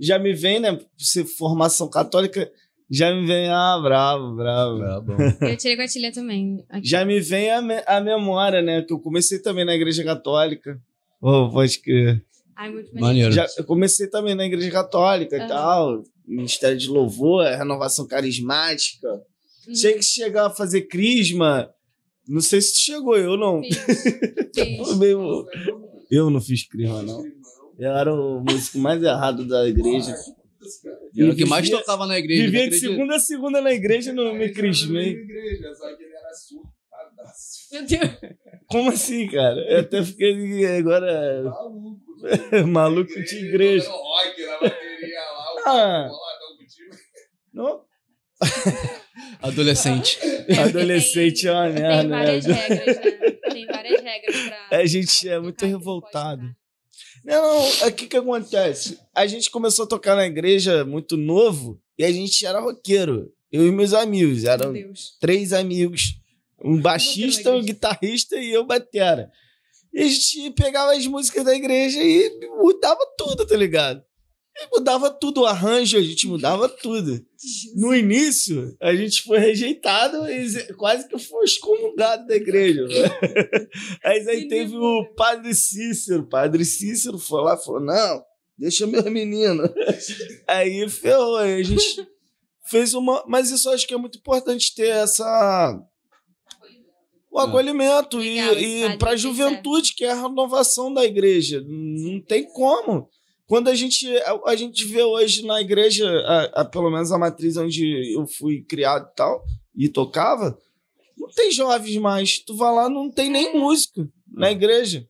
já me vem, né? Por ser formação católica, já me vem, ah, bravo, bravo. Brabo. *laughs* Eu tirei com a Tilha também. Aqui. Já me vem a, me- a memória, né? Que eu comecei também na igreja católica. Oh, pode crer. Ai, muito Maneiro. Já, eu comecei também na igreja católica e Aham. tal. Ministério de Louvor, renovação carismática. Uhum. Tinha que chegar a fazer crisma. Não sei se chegou, eu não. Fiz. Fiz. *laughs* Eu não fiz crisma, não. Eu era o músico mais errado da igreja. E o que mais tocava na igreja. Vivia de segunda a segunda na igreja e não me crismei. igreja, só que ele era surtadaço. Meu Deus. Como assim, cara? Eu até fiquei agora Maluco. *laughs* maluco de igreja. Rock na bateria lá, o Ah. Não, *laughs* Adolescente. Adolescente é uma Tem merda, várias né? regras, né? Tem várias regras pra. A gente tocar, é muito revoltado. Não, o que que acontece? A gente começou a tocar na igreja muito novo e a gente era roqueiro. Eu e meus amigos, eram três amigos. Um baixista, um guitarrista e eu batera. E a gente pegava as músicas da igreja e mudava tudo, tá ligado? E mudava tudo, o arranjo, a gente mudava tudo. No início, a gente foi rejeitado e quase que foi excomungado da igreja. Mas *laughs* aí teve o padre Cícero. O padre Cícero foi lá e falou: não, deixa meu menino. *laughs* Aí ferrou, aí a gente fez uma. Mas isso eu acho que é muito importante ter essa. O acolhimento Legal, e, e para a juventude, que é a renovação da igreja. Não tem como. Quando a gente, a, a gente vê hoje na igreja, a, a- pelo menos a matriz onde eu fui criado e tal, e tocava, não tem jovens mais. Tu vai lá, não tem nem música na igreja.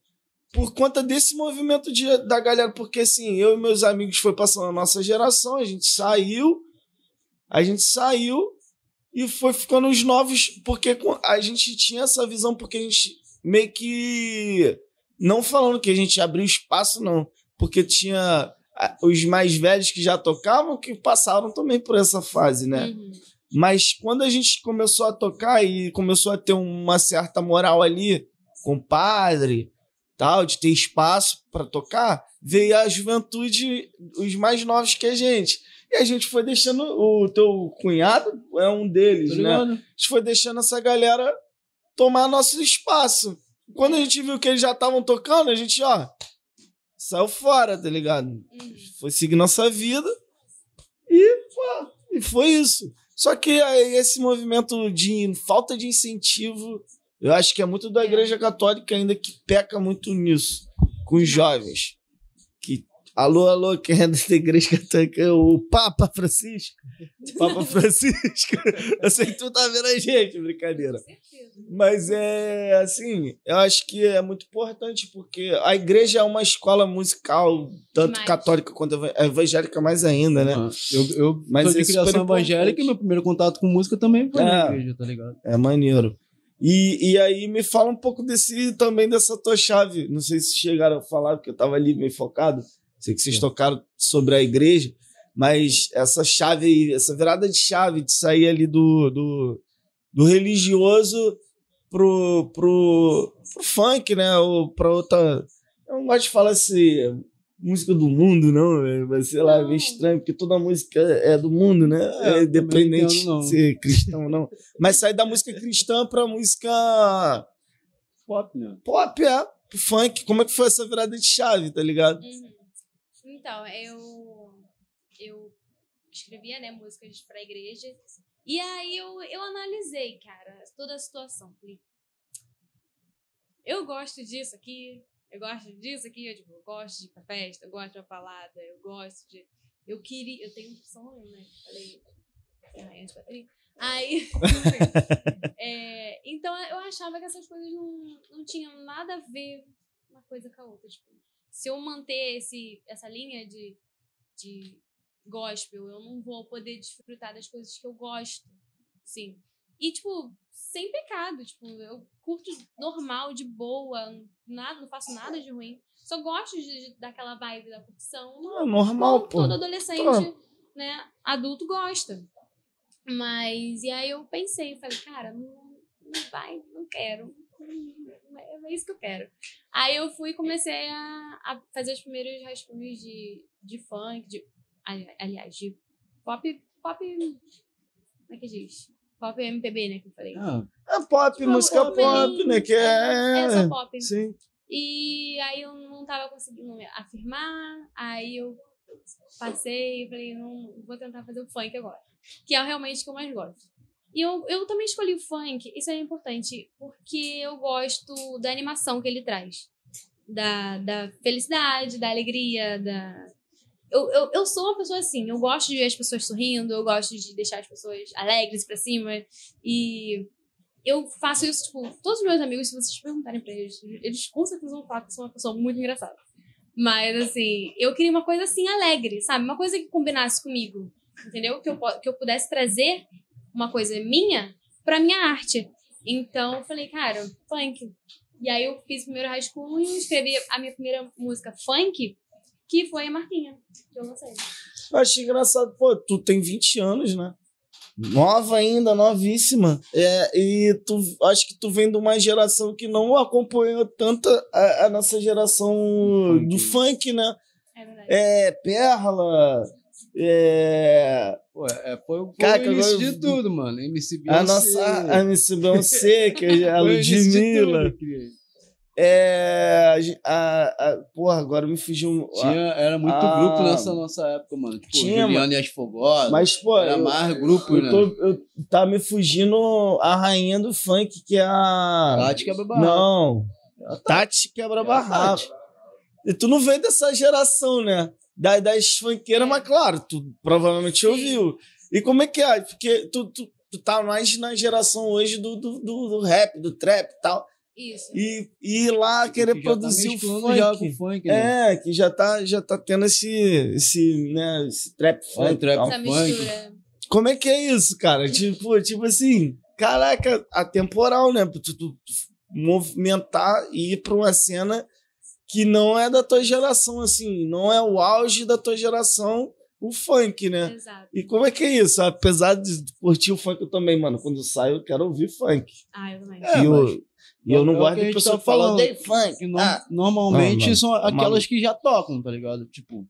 Por conta desse movimento de, da galera, porque assim, eu e meus amigos foi passando a nossa geração, a gente saiu, a gente saiu e foi ficando os novos, porque a gente tinha essa visão, porque a gente meio que. Não falando que a gente abriu espaço, não. Porque tinha os mais velhos que já tocavam que passaram também por essa fase, né? Uhum. Mas quando a gente começou a tocar e começou a ter uma certa moral ali com o padre, tal, de ter espaço para tocar, veio a juventude, os mais novos que a gente. E a gente foi deixando. O teu cunhado é um deles, né? A gente foi deixando essa galera tomar nosso espaço. Quando a gente viu que eles já estavam tocando, a gente, ó, saiu fora, tá ligado? Uhum. Foi seguir nossa vida e, pô, e foi isso. Só que aí esse movimento de falta de incentivo, eu acho que é muito da. Igreja Católica ainda que peca muito nisso, com os jovens. Que, alô, alô, quem é da Igreja Católica? O Papa Francisco. Papa *laughs* Francisco. Eu sei que tu tá vendo a gente, brincadeira. Certeza. Mas é assim, eu acho que é muito importante, porque a igreja é uma escola musical, tanto Demais. católica quanto eva- evangélica mais ainda, né? Ah, Eu, eu Mas sou de criação evangélica e meu primeiro contato com música também foi na É. igreja, tá ligado? É maneiro. E, e aí me fala um pouco desse também dessa tua chave. Não sei se chegaram a falar, porque eu tava ali meio focado. Sei que vocês É. tocaram sobre a igreja, mas essa chave aí, essa virada de chave de sair ali do, do, do religioso pro, pro, pro funk, né? Ou pra outra. Eu não gosto de falar assim, música do mundo, não. é, Vai ser lá, é meio estranho, porque toda música é do mundo, né? É, É, independente entendo, de ser cristão ou não. Mas sair da música cristã pra música Pop, né? pop, é, pro funk. Como é que foi essa virada de chave, tá ligado? Uhum. Então, eu, eu escrevia né, músicas pra igreja. E aí eu, eu analisei, cara, toda a situação. Falei, eu gosto disso aqui, eu gosto disso aqui, eu, tipo, eu gosto de ir pra festa, eu gosto de uma balada, eu gosto de. eu queria. Eu tenho um sonho, né? Falei. Aí. *laughs* é, então eu achava que essas coisas não, não tinham nada a ver uma coisa com a outra. Tipo, se eu manter esse, essa linha de, de gospel, eu não vou poder desfrutar das coisas que eu gosto. Sim. E, tipo, sem pecado. Tipo, eu curto normal, de boa, nada, não faço nada de ruim. Só gosto de, de daquela vibe da curtição. Não, normal, pô. Todo adolescente, né, adulto gosta. Mas, e aí eu pensei, falei, cara, não, não vai, não quero. É isso que eu quero. Aí eu fui e comecei a, a fazer os primeiros rascunhos de, de funk, de, aliás, de pop, pop, como é que diz? Pop MPB, né, que eu falei. Ah, é pop, tipo, música pop, pop, né, que é... É só pop. Sim. E aí eu não tava conseguindo afirmar, aí eu passei e falei, não, vou tentar fazer o funk agora que é realmente o que eu mais gosto. E eu, eu também escolhi o funk, isso é importante, porque eu gosto da animação que ele traz. Da, da felicidade, da alegria, da. Eu, eu, eu sou uma pessoa assim, eu gosto de ver as pessoas sorrindo, eu gosto de deixar as pessoas alegres pra cima. E eu faço isso, tipo, todos os meus amigos, se vocês perguntarem pra eles, eles com certeza vão falar que eu sou uma pessoa muito engraçada. Mas, assim, eu queria uma coisa assim, alegre, sabe? Uma coisa que combinasse comigo entendeu? Que eu, que eu pudesse trazer uma coisa minha pra minha arte. Então, eu falei, cara, funk. E aí eu fiz o primeiro rascunho e escrevi a minha primeira música funk, que foi a Marquinha, que eu lancei. Eu acho engraçado, pô, tu tem 20 anos, né? Nova ainda, novíssima. É, e tu acho que tu vem de uma geração que não acompanhou tanto a, a nossa geração funk. do funk, né? É verdade. É, Perla, é... Pô, é, foi, foi Cara, o início agora... de tudo, mano. MC Beyoncé. A nossa a MC Beyoncé, que é a Ludmilla. É. A, a, porra, agora me fugiu. Tinha, era muito a, grupo nessa nossa época, mano. Tipo, tinha, Juliana e as Fogosas. Mas, pô. Era eu, mais grupo, eu né? Tô, eu, tá me fugindo a rainha do funk, que é a. Tati quebra barraco. Não. A Tati quebra barraco. E tu não vem dessa geração, né? Das, das funkeiras, mas claro, tu provavelmente Sim. ouviu. E como é que é? Porque tu, tu, tu tá mais na geração hoje do, do, do, do rap, do trap e tal. Isso. E, e ir lá querer produzir tá o funk. Já com funk né? É, que já tá, já tá tendo esse, esse, né, esse trap funk. É, trap Essa funk. mistura. Como é que é isso, cara? tipo, tipo assim, caraca, atemporal, né? Tu, tu, tu movimentar e ir pra uma cena que não é da tua geração, assim, não é o auge da tua geração o funk, né? Exato. E como é que é isso? Apesar de curtir o funk eu também, mano, quando eu saio eu quero ouvir funk. Ah, eu também. É, e eu, e eu não é gosto de pessoa tá falando de funk. No, ah. Normalmente não, não. são aquelas que já tocam, tá ligado? Tipo,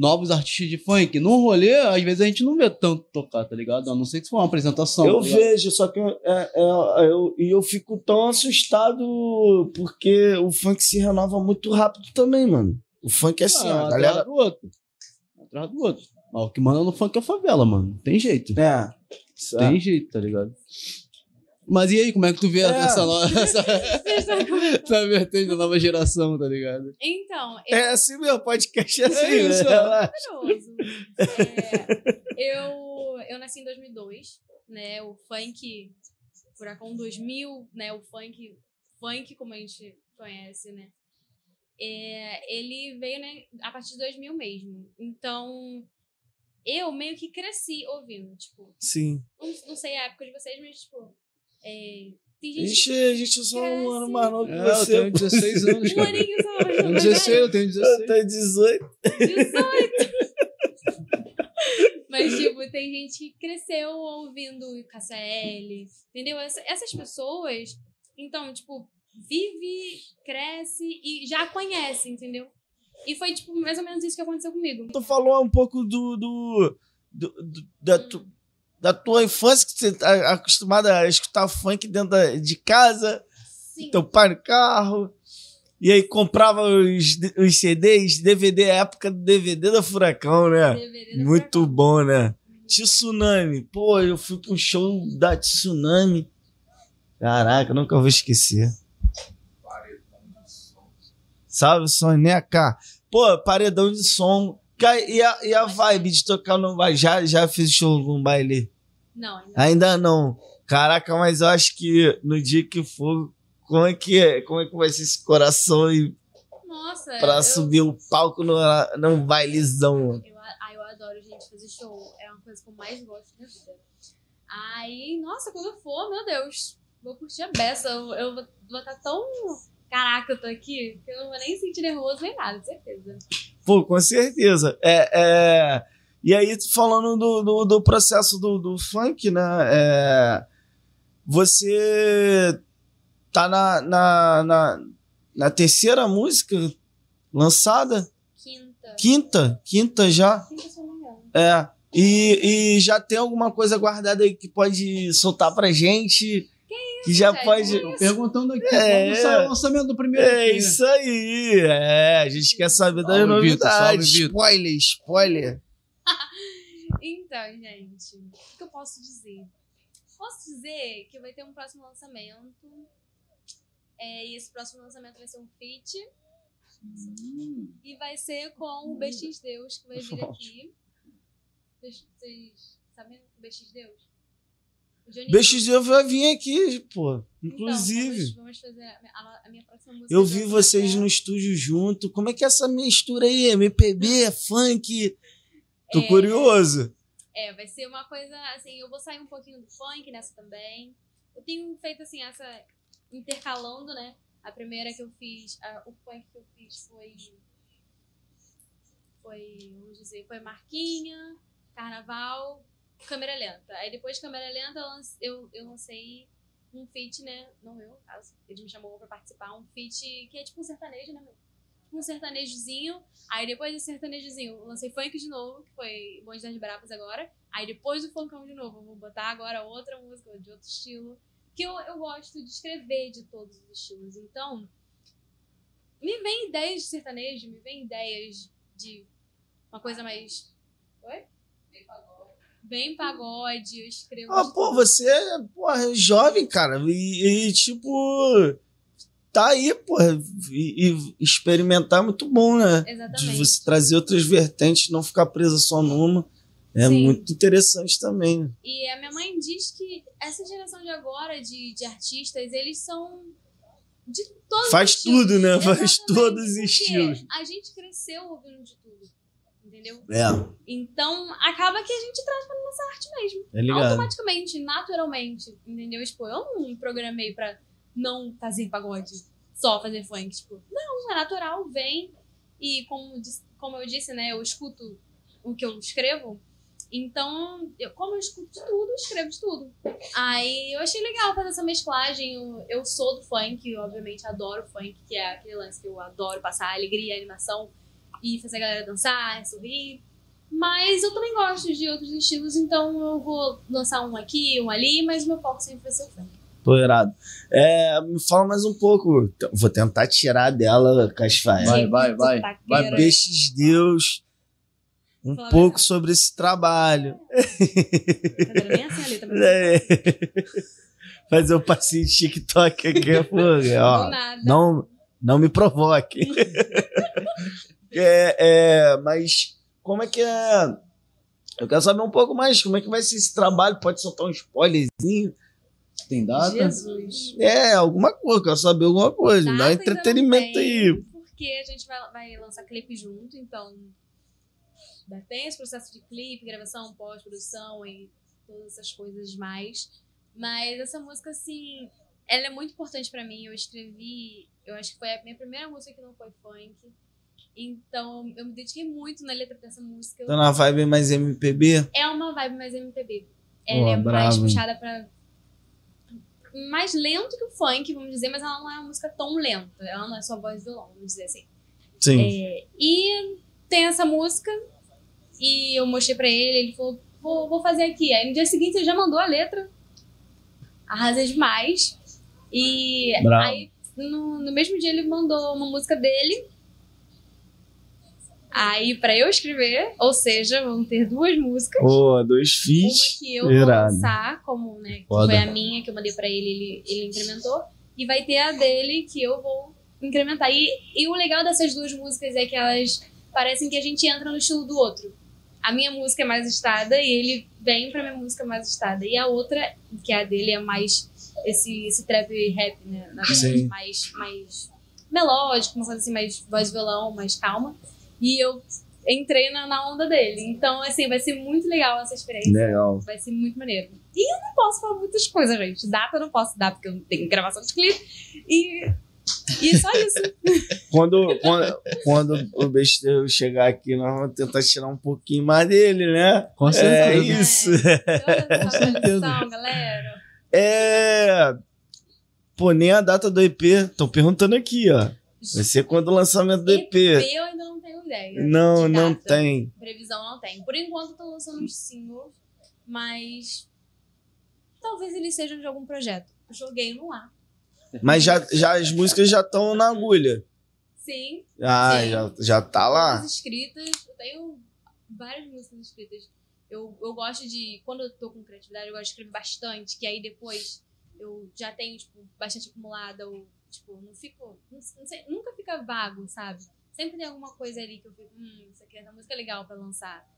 novos artistas de funk. No rolê, às vezes a gente não vê tanto tocar, tá ligado? A não ser que se for uma apresentação. Eu tá vejo, só que eu, é, é, eu, eu fico tão assustado porque o funk se renova muito rápido também, mano. O funk é assim, ah, a galera. do outro. Atrás do outro. Mas o que manda no funk é a favela, mano. Tem jeito. É. Tem é. jeito, tá ligado? Mas e aí, como é que tu vê é. essa, nova, *laughs* essa, *laughs* essa vertente da nova geração, tá ligado? Então. Eu... É assim meu podcast é assim, é isso, né? Maravilhoso. É, eu, eu nasci em 2002, né? O funk, Furacão 2000, né? O funk, funk como a gente conhece, né? É, ele veio né, a partir de 2000 mesmo. Então, eu meio que cresci ouvindo, tipo. Sim. Não, não sei a época de vocês, mas, tipo, é, tem gente Ixi, a gente é só um ano mais novo que é, você. Eu tenho 16 anos. Um aninho só. Eu tenho 16, eu tenho 16. Eu tenho 18. 18. Mas, tipo, tem gente que cresceu ouvindo KCL, entendeu? essas pessoas, então, tipo, vive, cresce e já conhece, entendeu? E foi, tipo, mais ou menos isso que aconteceu comigo. Tu falou um pouco do. do, do, do da, hum da tua infância, que você tá acostumada a escutar funk dentro de casa, Sim. teu pai no carro, e aí comprava os, os CDs, DVD, época do DVD da Furacão, né? Muito Furacão. bom, né? Tsunami. Pô, eu fui pro show da Tsunami. Caraca, nunca vou esquecer. Salve, Soneca. Pô, paredão de som e a, e a vibe de tocar no baile? Já, já fiz show no baile? Não, ainda Ainda não. Caraca, mas eu acho que no dia que for, como é que é? Como é que vai ser esse coração aí Nossa, pra eu, subir o palco no, num bailezão? Eu, eu adoro, gente, fazer show. É uma coisa que eu mais gosto da vida. Aí, nossa, quando eu for, meu Deus, vou curtir a beça. Eu, eu vou vou estar tão. Caraca, eu tô aqui, eu não vou nem sentir nervoso nem nada, certeza. Pô, com certeza. É, é... E aí, falando do, do, do processo do, do funk, né? É... Você tá na, na, na, na terceira música lançada? Quinta. Quinta? Quinta já? Quinta, se não me engano. É. E, e já tem alguma coisa guardada aí que pode soltar pra gente? Que, já gente? pode. Que Tô perguntando aqui, É. sai o lançamento do primeiro É EP? isso aí. É, a gente quer saber das Salve, novidades. Vitor. Spoiler, spoiler. *laughs* Então, gente, o que eu posso dizer? Posso dizer que vai ter um próximo lançamento. É, e esse próximo lançamento vai ser um feat. E vai ser com o BX Deus, que vai vir aqui. Vocês vocês sabem o BX Deus? Johnny BX vai vir aqui, pô. Então, Inclusive. vamos, vamos fazer a, a- minha próxima música. eu vi vocês ser- no estúdio junto. Como é que é essa mistura aí? MPB, funk? Tô É. curioso. É, vai ser uma coisa assim, eu vou sair um pouquinho do funk nessa também. Eu tenho feito assim, essa. intercalando, né? A primeira que eu fiz, a- o funk que eu fiz foi. Foi, vamos dizer, foi Marquinha, Carnaval, Câmera Lenta. Aí depois de Câmera Lenta eu eu, lancei um feat, né? Não eu, caso. Ele me chamou pra participar, um feat que é tipo um sertanejo, né? Tipo um sertanejozinho. Aí depois desse sertanejozinho, eu lancei funk de novo, que foi Bonde das Bravas agora. Aí depois do funkão de novo, eu vou botar agora outra música de outro estilo. Que eu, eu gosto de escrever de todos os estilos. Então, me vem ideias de sertanejo, me vem ideias de uma coisa mais. Oi? Bem pagode, eu escrevo. Ah, de pô, você é porra, jovem, cara. E, e, tipo. Tá aí, porra. E, e experimentar é muito bom, né? De Exatamente. você trazer outras vertentes, não ficar presa só numa. É Sim. muito interessante também. E a minha mãe diz que essa geração de agora de, de artistas, eles são de todos os Faz tudo, né? Faz Exatamente, todos os estilos. A gente cresceu ouvindo de tudo. Entendeu? É, Então, acaba que a gente traz pra nossa arte mesmo. é ligado. Automaticamente, naturalmente. Entendeu? Tipo, eu não me programei pra não fazer pagode, só fazer funk. Tipo, não, é natural, vem. E como, como eu disse, né? Eu escuto o que eu escrevo. Então, eu, como eu escuto de tudo, eu escrevo de tudo. Aí eu achei legal fazer essa mesclagem. Eu, eu sou do funk, obviamente adoro funk, que é aquele lance que eu adoro passar alegria, animação e fazer a galera dançar, sorrir. Mas eu também gosto de outros estilos, então eu vou lançar um aqui, um ali, mas o meu foco sempre vai ser o funk. Tô irado. É, me fala mais um pouco. Vou tentar tirar dela, Casfaé. Vai, vai, vai. Taqueira. Vai, Peixes Deus. Um Fala pouco sobre esse trabalho. Nem assim ali, tá? *laughs* É. Fazer um passinho de TikTok aqui, pô. ó. Nada. Não, não me provoque. *laughs* é, é, mas como é que é? Eu quero saber um pouco mais. Como é que vai ser esse trabalho? Pode soltar um spoilerzinho? Tem data? Jesus. É, alguma coisa. Quero saber alguma coisa. Data Dá entretenimento aí. Porque a gente vai, vai lançar clipe junto, então tem esse processo de clipe, gravação, pós-produção e todas essas coisas mais. Mas essa música, assim, ela é muito importante pra mim. Eu escrevi, eu acho que foi a minha primeira música que não foi funk. Então, eu me dediquei muito na letra dessa música. Tá na vibe mais MPB? É uma vibe mais MPB. Ela Pô, é mais bravo, hein? puxada pra. Mais lento que o funk, vamos dizer, mas ela não é uma música tão lenta. Ela não é só voz e violão, vamos dizer assim. Sim. É, e tem essa música, e eu mostrei pra ele, ele falou, vou, vou fazer aqui. Aí no dia seguinte ele já mandou a letra. Arrasei demais. E Bravo. aí no, no mesmo dia ele mandou uma música dele. Aí pra eu escrever, ou seja, vão ter duas músicas. Pô, dois Uma feats. que eu Irado. vou lançar, como, né, que Foda. foi a minha, que eu mandei pra ele, ele, ele incrementou. E vai ter a dele, que eu vou incrementar. E, e o legal dessas duas músicas é que elas parecem que a gente entra no estilo do outro. A minha música é mais estada e ele vem pra minha música mais estada. E a outra, que é a dele, é mais esse, esse trap rap, né? Na verdade, Sim. mais, mais melódico, uma coisa assim, mais voz violão, mais calma. E eu entrei na, na onda dele. Então, assim, vai ser muito legal essa experiência. Legal. Vai ser muito maneiro. E eu não posso falar muitas coisas, gente. Data eu não posso dar, porque eu não tenho gravação de clipe. E, e só isso. *laughs* Quando, quando, quando o besteiro chegar aqui, nós vamos tentar tirar um pouquinho mais dele, né? Com É certeza. isso. *laughs* Toda essa certeza. produção, galera. É. Pô, nem a data do EP. Estão perguntando aqui, ó. Vai ser quando o lançamento do EP. eu ainda não ideia. Não, não tem. Previsão não tem. Por enquanto, eu tô lançando uns singles, mas talvez eles sejam de algum projeto. Joguei no ar. Mas já, já as músicas já estão na agulha. Sim, Ah, Sim. já, já tá lá. todas escritas. Eu tenho várias músicas escritas. Eu, eu gosto de. Quando eu tô com criatividade, eu gosto de escrever bastante, que aí depois eu já tenho, tipo, bastante acumulada. Ou, tipo, não fico. Não, não sei, nunca fica vago, sabe? Sempre tem alguma coisa ali que eu fico, hum, isso aqui, essa música é legal pra lançar.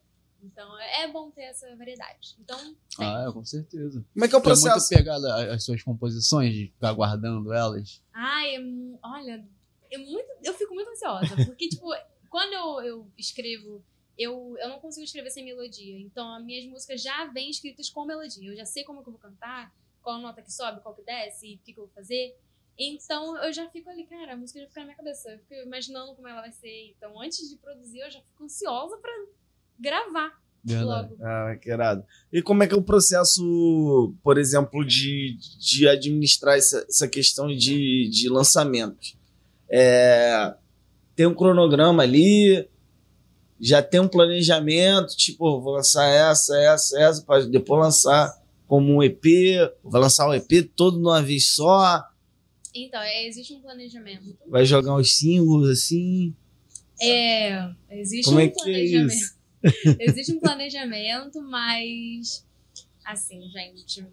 Então é é bom ter essa variedade. Então, tem. Ah, é, com certeza. Como é que é o Tu é muito processo? pegada às- às suas composições, de ficar guardando elas. Ai, é, olha, é muito, eu fico muito ansiosa, porque, *laughs* tipo, quando eu, eu escrevo, eu, eu não consigo escrever sem melodia. Então, as minhas músicas já vêm escritas com melodia. Eu já sei como que eu vou cantar, qual nota que sobe, qual que desce, e o que, que eu vou fazer. Então, eu já fico ali, cara, a música já fica na minha cabeça. Eu fico imaginando como ela vai ser. Então, antes de produzir, eu já fico ansiosa pra gravar Verdade. logo. Ah, que irado. E como é que é o processo, por exemplo, de, de administrar essa, essa questão de, de lançamentos? É, tem um cronograma ali, já tem um planejamento, tipo, vou lançar essa, essa, essa, para depois lançar como um EP, vai lançar o EP todo de uma vez só, Então, é, existe um planejamento. vai jogar uns singles assim. É, existe Como um é que é planejamento. isso? *laughs* existe um planejamento, mas assim, gente.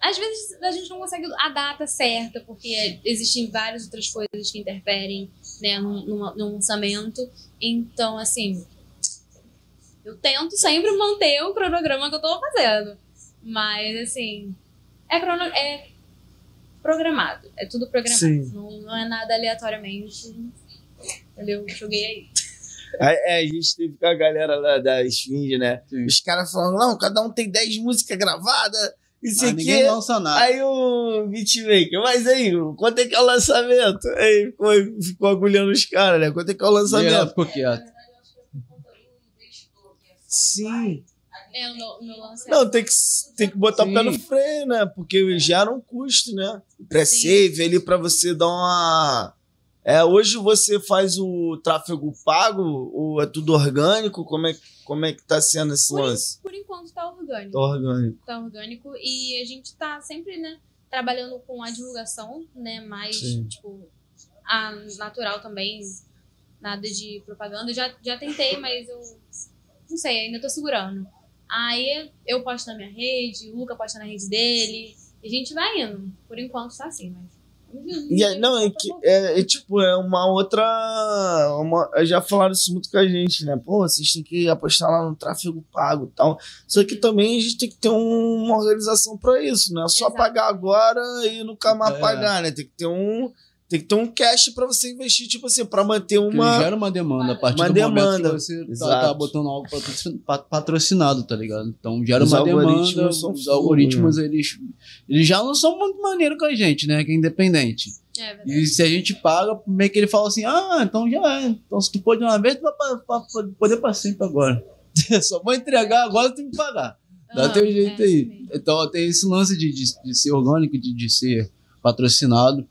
Às vezes a gente não consegue a data certa, porque existem várias outras coisas que interferem né, num, num lançamento. Então, assim, eu tento sempre manter o cronograma que eu tô fazendo. Mas, assim, é, crono, é programado. É tudo programado. Sim. Não, não é nada aleatoriamente. Entendeu? Joguei aí. É, a gente teve com a galera lá da Esfinge, né? Sim. Os caras falando, não, cada um tem 10 músicas gravadas, isso Ah, aqui. ninguém lança nada. Aí o beatmaker, mas aí, quanto é que é o lançamento? Aí ficou, ficou agulhando os caras, né? Quanto é que é o ela lançamento? ficou quieta. Sim. É, o meu, lance é Não, tem que, tem que botar o pé no freio, né? Porque gera um custo, né? Pré-save ali pra você dar uma. É, hoje você faz o tráfego pago ou é tudo orgânico? Como é, como é que tá sendo esse Por, lance? por enquanto tá orgânico. Tá orgânico. Tá orgânico. E a gente tá sempre, né, trabalhando com a divulgação, né? Mais, Sim. tipo, a natural também. Nada de propaganda. Já, já tentei, mas eu não sei, ainda tô segurando. Aí eu posto na minha rede, o Luca posta na rede dele. E a gente vai indo. Por enquanto tá assim, mas. E aí, não, é que é, é tipo, é uma outra. Uma, já falaram isso muito com a gente, né? Pô, vocês têm que apostar lá no tráfego pago e tal. Só que também a gente tem que ter um- uma organização pra isso, não é só Exato. pagar agora e nunca mais É. pagar, né? Tem que ter um. Tem que ter um cash pra você investir, tipo assim, pra manter Porque uma. gera uma demanda a partir Uma do demanda. momento que você tá, Exato. tá botando algo patrocin- pa- patrocinado, tá ligado? Então gera Os uma demanda, são os algoritmos, eles, eles já não são muito maneiro com a gente, né? Que é independente. É verdade. E se a gente paga, meio que ele fala assim, ah, então já é. Então se tu pode uma vez, tu vai pa- pa- pa- poder pra sempre agora. *laughs* Só vou entregar agora, tu tem que pagar. Dá Ah, teu jeito é, aí. sim. Então tem esse lance de, de, de ser orgânico, de, de ser patrocinado.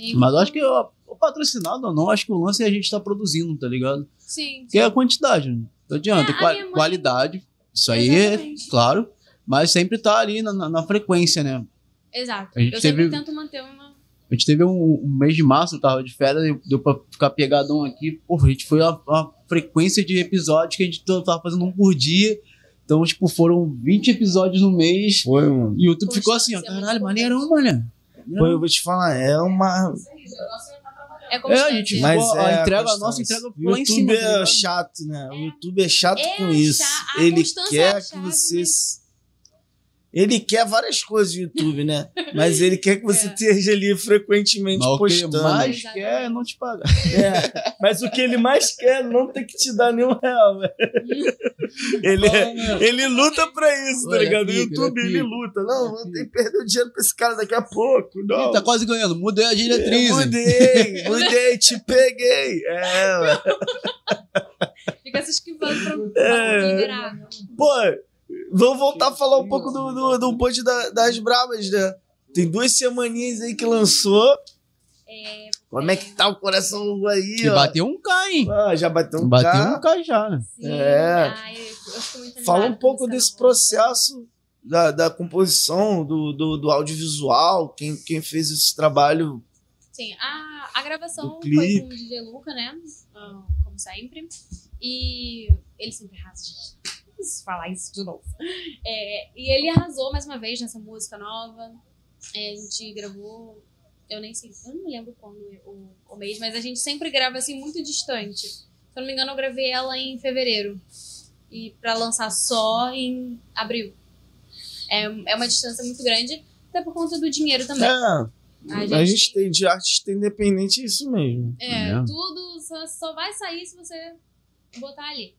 Sim. Mas eu acho que o patrocinado ou não, acho que o lance é a gente tá produzindo, tá ligado? Sim. Que é a quantidade. Não adianta. É, a Qua- minha mãe- Qualidade. Isso aí é Exatamente. claro. Mas sempre tá ali na, na- na frequência, né? Exato. A gente Eu sempre teve- tento manter uma. A gente teve um, um mês de março, eu tava de férias, deu pra ficar pegadão aqui. Porra, a gente foi a, a frequência de episódios que a gente tava fazendo um por dia. Então, tipo, foram 20 episódios no mês. Foi, mano. E o YouTube ficou assim, ó, é caralho, maneirão, mano. Pô, eu vou te falar, é uma. É É, a gente Mas é a entrega, a nossa entrega O ficou lá em YouTube cima. tá é chato, né? O YouTube é chato É com isso. Ele é quer que chave, você. Ele quer várias coisas do YouTube, né? Mas ele quer que você É. esteja ali frequentemente Mas o que ele postando. mais Exatamente. quer é não te pagar. É, mas o que ele mais quer é não ter que te dar nenhum real, velho. Ele, ele luta pra isso, tá ligado? O YouTube, ele é ele luta. Não, vou ter que perder o dinheiro pra esse cara daqui a pouco. Não. Ih, tá quase ganhando. Mudei a diretriz. Eu mudei, mudei, te peguei. É. Fica se esquivando pra, É. pra liberar. Pô, vamos voltar a falar um pouco do, do, do da- das Brabas, né? Tem duas semaninhas aí que lançou. É, Como é que tá o coração aí, Que ó? bateu um K, hein? Ah, já bateu um bateu K. um K já, né? sim. É. Ai, eu, eu fico muito Fala um pouco desse processo da, da composição, do, do, do audiovisual, quem, quem fez esse trabalho. Sim, a, a gravação Do foi com o DJ Luca, né? Ah, Como sempre. E ele sempre arrasa, gente. Preciso falar isso de novo. É, e ele arrasou mais uma vez nessa música nova. É, a gente gravou, eu nem sei, eu não me lembro quando o, o mês, mas a gente sempre grava assim muito distante. Se eu não me engano, eu gravei ela em fevereiro. E pra lançar só em abril. É, é uma distância muito grande, até por conta do dinheiro também. É, A a gente tem de artista independente é isso mesmo. É, É. tudo só, só vai sair se você botar ali.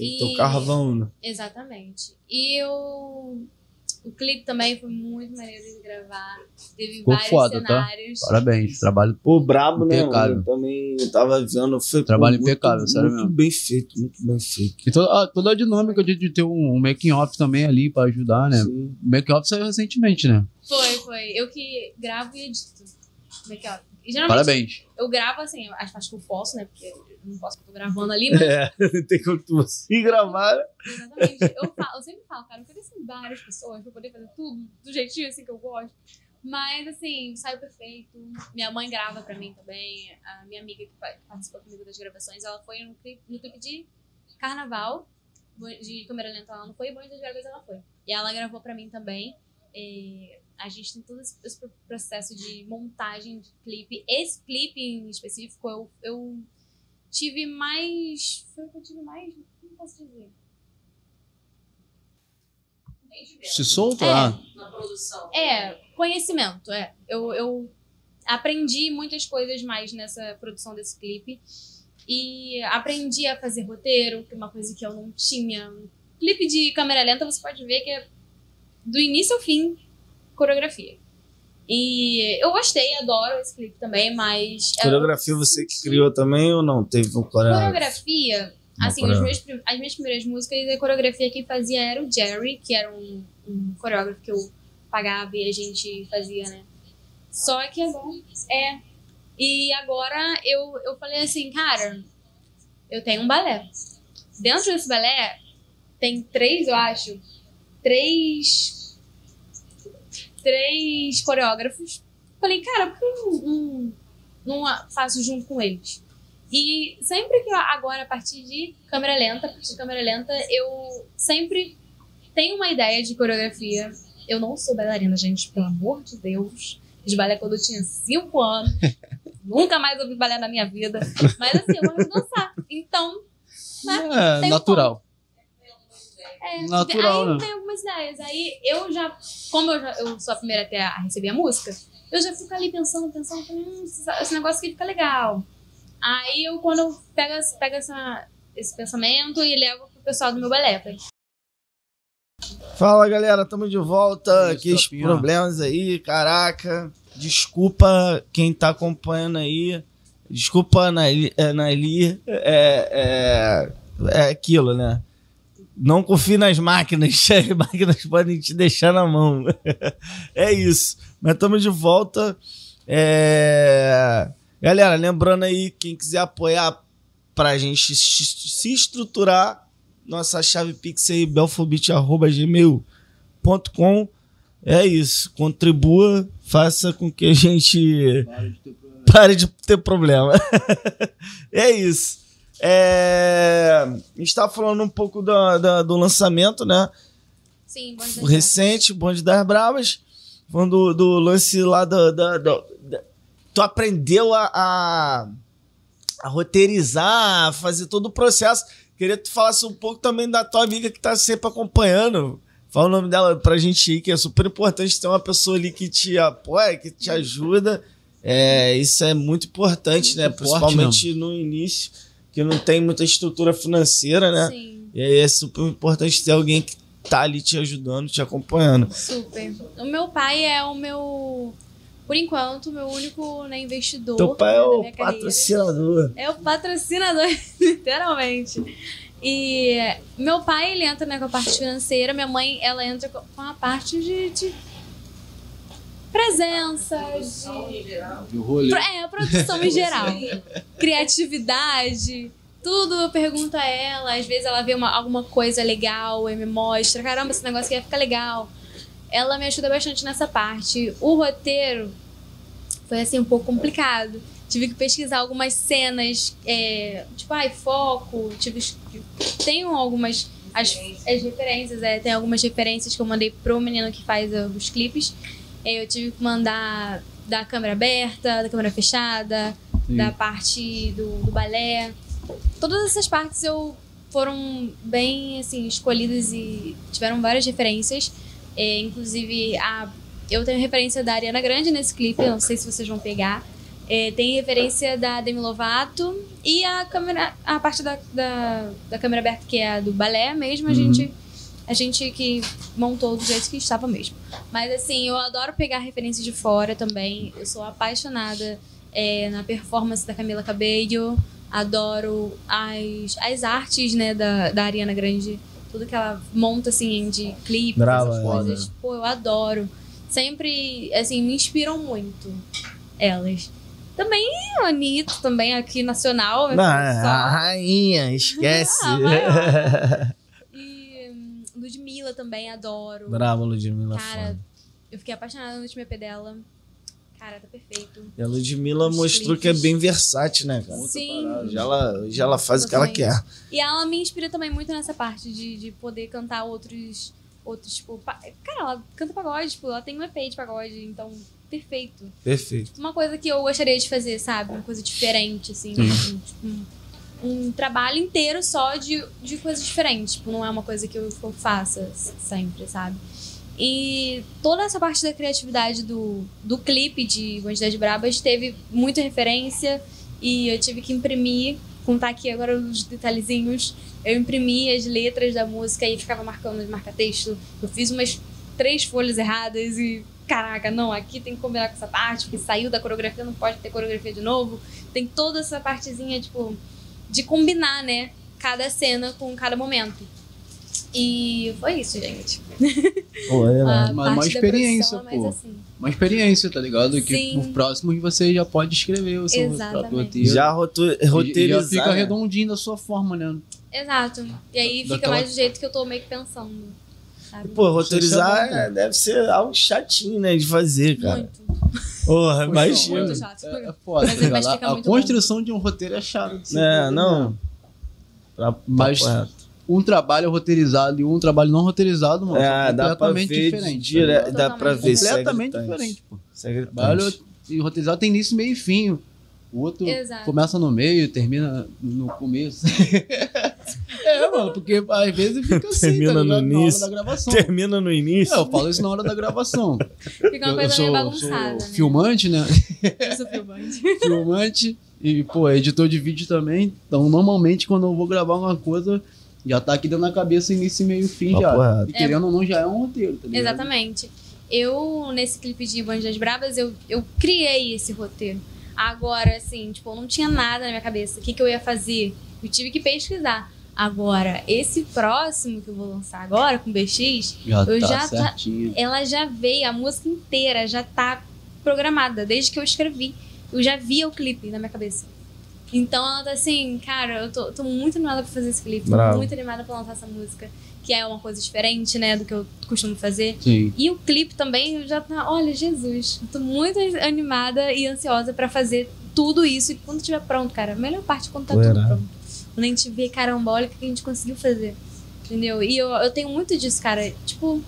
Tem que E- ter o carvão, né? Exatamente. E o, o clipe também foi muito maneiro de gravar. Teve Ficou vários foda, tá? cenários. Parabéns. Trabalho. Pô, brabo, né? Impecável. mano? Eu também tava vendo. Foi Trabalho pô, muito- impecável, sério Muito mesmo. bem feito, muito bem feito. E toda, a- toda a dinâmica de, de ter um, um making off também ali pra ajudar, né? Sim. O making off saiu recentemente, né? Foi, foi. Eu que gravo e edito. É? E geralmente Parabéns. eu gravo assim, acho, acho que eu posso, né? Porque eu não posso porque eu tô gravando ali, mas *laughs* É, tem como se gravar. Exatamente. Eu, falo, eu sempre falo, cara, eu queria assim, várias pessoas pra poder fazer tudo do jeitinho assim que eu gosto. Mas, assim, saiu perfeito. Minha mãe grava pra mim também. A minha amiga que pa- participou comigo das gravações, ela foi no clipe, no clipe de carnaval, de câmera lenta ela não foi, e Bonde das Vegas ela foi. E ela gravou pra mim também. E a gente tem todo esse, esse processo de montagem de clipe. Esse clipe em específico, eu, eu tive mais. Foi o que eu tive mais. Como posso dizer? Se solta É. lá. É, conhecimento, é. Eu, eu aprendi muitas coisas mais nessa produção desse clipe. E aprendi a fazer roteiro, que é uma coisa que eu não tinha. Clipe de câmera lenta você pode ver que é do início ao fim coreografia. E eu gostei, adoro esse clipe também, mas. é, Coreografia você que criou também ou não? Teve um coreógrafo? Coreografia, Uma assim, meus as minhas primeiras músicas, a coreografia quem fazia era o Jerry, que era um, um coreógrafo que eu pagava e a gente fazia, né? Só que agora. É. E agora eu, eu falei assim, cara, eu tenho um balé. Dentro desse balé tem três, eu acho, três. Três coreógrafos. Falei, cara, por que eu não, não, não faço junto com eles? E sempre que eu, agora, a partir de câmera lenta, a partir de câmera lenta, eu sempre tenho uma ideia de coreografia. Eu não sou bailarina, gente, pelo amor de Deus. Fiz balé quando eu tinha 5 anos. *laughs* Nunca mais ouvi balé na minha vida. Mas assim, eu gosto de dançar. Então, É, Tem um natural. É, Natural, aí né? eu tenho algumas ideias. Aí eu já, como eu, já, eu sou a primeira até a receber a música, eu já fico ali pensando, pensando, falei, hum, esse, negócio aqui fica legal. Aí eu, quando eu pego, esse- pego essa, esse pensamento e levo pro pessoal do meu balé, falei, Fala galera, tamo de volta. Isso, Aqueles tropinha. problemas aí, caraca. Desculpa quem tá acompanhando aí. Desculpa, Naili. É, Naili, é, é, é aquilo, né? Não confie nas máquinas. *laughs* As máquinas podem te deixar na mão. *laughs* é isso. Mas estamos de volta. É... Galera, lembrando aí, quem quiser apoiar pra gente se estruturar, nossa chave pix aí, belfobit.gmail.com. É isso. Contribua, faça com que a gente pare de ter problema. *laughs* é isso. É, a gente falando um pouco da- da- do lançamento, né? sim, bom recente, Bonde das Bravas. Falando do, do lance lá da, da- da- da- tu aprendeu a, a, a roteirizar, a fazer todo o processo. Queria que tu falasse um pouco também da tua amiga que tá sempre acompanhando. Fala o nome dela pra gente ir, que é super importante ter uma pessoa ali que te apoia, que te ajuda. É, isso é muito importante, né? Muito forte, Principalmente no início, que não tem muita estrutura financeira, né? Sim, E aí é super importante ter alguém que tá ali te ajudando, te acompanhando. super. O meu pai é o meu, por enquanto, o meu único né, investidor. Teu pai é o carreira. patrocinador. É o patrocinador, *laughs* literalmente. E meu pai, ele entra né, com a parte financeira, minha mãe, ela entra com com a parte de, de presença, de... Rolê. É, produção em *laughs* geral. Criatividade, tudo eu pergunto a ela. Às vezes ela vê uma, alguma coisa legal e me mostra. Caramba, esse negócio aqui vai ficar legal. Ela me ajuda bastante nessa parte. O roteiro foi assim um pouco complicado. Tive que pesquisar algumas cenas, é, tipo, ai, foco. Tive, tenho algumas as, as referências, é, tem algumas referências que eu mandei pro menino que faz uh, os clipes. É, eu tive que mandar da câmera aberta, da câmera fechada, Sim. da parte do, do balé. Todas essas partes eu foram bem assim escolhidas e tiveram várias referências. É, inclusive a eu tenho referência da Ariana Grande nesse clipe, não sei se vocês vão pegar. É, tem referência da Demi Lovato e a câmera, a parte da, da, da câmera aberta que é a do balé mesmo, a Uhum. gente a gente que montou do jeito que estava mesmo. Mas assim, eu adoro pegar referências de fora também. Eu sou apaixonada é, na performance da Camila Cabello. Adoro as, as artes, né, da, da Ariana Grande. Tudo que ela monta, assim, de clipes, Brava, essas ela, coisas. né? Pô, eu adoro. Sempre, assim, me inspiram muito elas. Também a Anitta, também aqui nacional. Não, só- a rainha, *laughs* esquece. Ah, maior. E hum, Ludmilla também, adoro. Brava, Ludmilla. Cara, foda. eu fiquei apaixonada no último EP dela. Cara, tá perfeito. E a Ludmilla Os mostrou que é clipes. bem versátil, né, cara? Sim. Hoje ela, hoje ela faz o que ela Totalmente. quer. E ela me inspira também muito nessa parte de, de poder cantar outros. Outros, tipo. pa- Cara, ela canta pagode, tipo, ela tem um EP de pagode, então, perfeito. Perfeito. Uma coisa que eu gostaria de fazer, sabe? Uma coisa diferente, assim. Sim. Um, tipo, um, trabalho inteiro só de, de coisas diferentes. Tipo, não é uma coisa que eu, faça sempre, sabe? E toda essa parte da criatividade do, do clipe de Quantidade Brabas teve muita referência e eu tive que imprimir, contar aqui agora os detalhezinhos. Eu imprimi as letras da música e ficava marcando de marca-texto. Eu fiz umas três folhas erradas e caraca, não, aqui tem que combinar com essa parte, porque saiu da coreografia, não pode ter coreografia de novo. Tem toda essa partezinha, tipo, de combinar, né? Cada cena com cada momento. E foi isso, gente. Pô, é, né? *laughs* Uma- parte uma experiência, pô. assim. Uma experiência, tá ligado? Que Sim. por próximo você já pode escrever o seu Exatamente. próprio roteiro. Já E- e roteirizar. já fica né? redondinho da sua forma, né? Exato. E aí fica Daquela- mais do jeito que eu tô meio que pensando. Sabe? Pô, roteirizar Isso é bom, é- deve ser algo chatinho, né? De fazer, cara. Muito. *laughs* Porra, Poxa, imagina. Muito chato. É, é foda, Mas- tá mas A- muito bom. construção de um roteiro é chato. de se É, fazer não. mesmo. Pra- Mas- papo reto. Um trabalho roteirizado e um trabalho não roteirizado, mano. É, pra completamente ver diferentes. dire... tá dá pra ver. é completamente diferente, pô. É. Trabalho e roteirizado tem início, meio e fim. O outro Exato. começa no meio, termina no começo. *laughs* é, mano, porque às vezes fica assim, Termina tá no ligado? Na hora início. da gravação. Termina no início. É, eu falo isso na hora da gravação. Fica uma eu, eu coisa sou, meio sou bagunçada, né? filmante, né? *laughs* Eu sou filmante. *laughs* filmante e, pô, editor de vídeo também. Então, normalmente, quando eu vou gravar uma coisa, já tá aqui dentro da cabeça início, meio e fim já. E querendo ou não, já é um roteiro, tá ligado? Exatamente. Eu, nesse clipe de Bandas Bravas, eu, eu criei esse roteiro. Agora, assim, tipo, não tinha nada na minha cabeça. O que, que eu ia fazer? Eu tive que pesquisar. Agora, esse próximo que eu vou lançar agora, com BX, Já Eu tá já tá- certinho. ela já veio, a música inteira já tá programada, desde que eu escrevi. Eu já via o clipe na minha cabeça. Então ela tá assim, cara, eu tô, tô muito animada pra fazer esse clipe, tô Bravo. muito animada pra lançar essa música, que é uma coisa diferente, né, do que eu costumo fazer. Sim. E o clipe também eu já tá, olha, Jesus, tô muito animada e ansiosa pra fazer tudo isso e quando estiver pronto, cara, a melhor parte é quando tá tudo pronto. Quando a gente vê, o que a gente conseguiu fazer. Entendeu? E eu, eu tenho muito disso, cara. Tipo,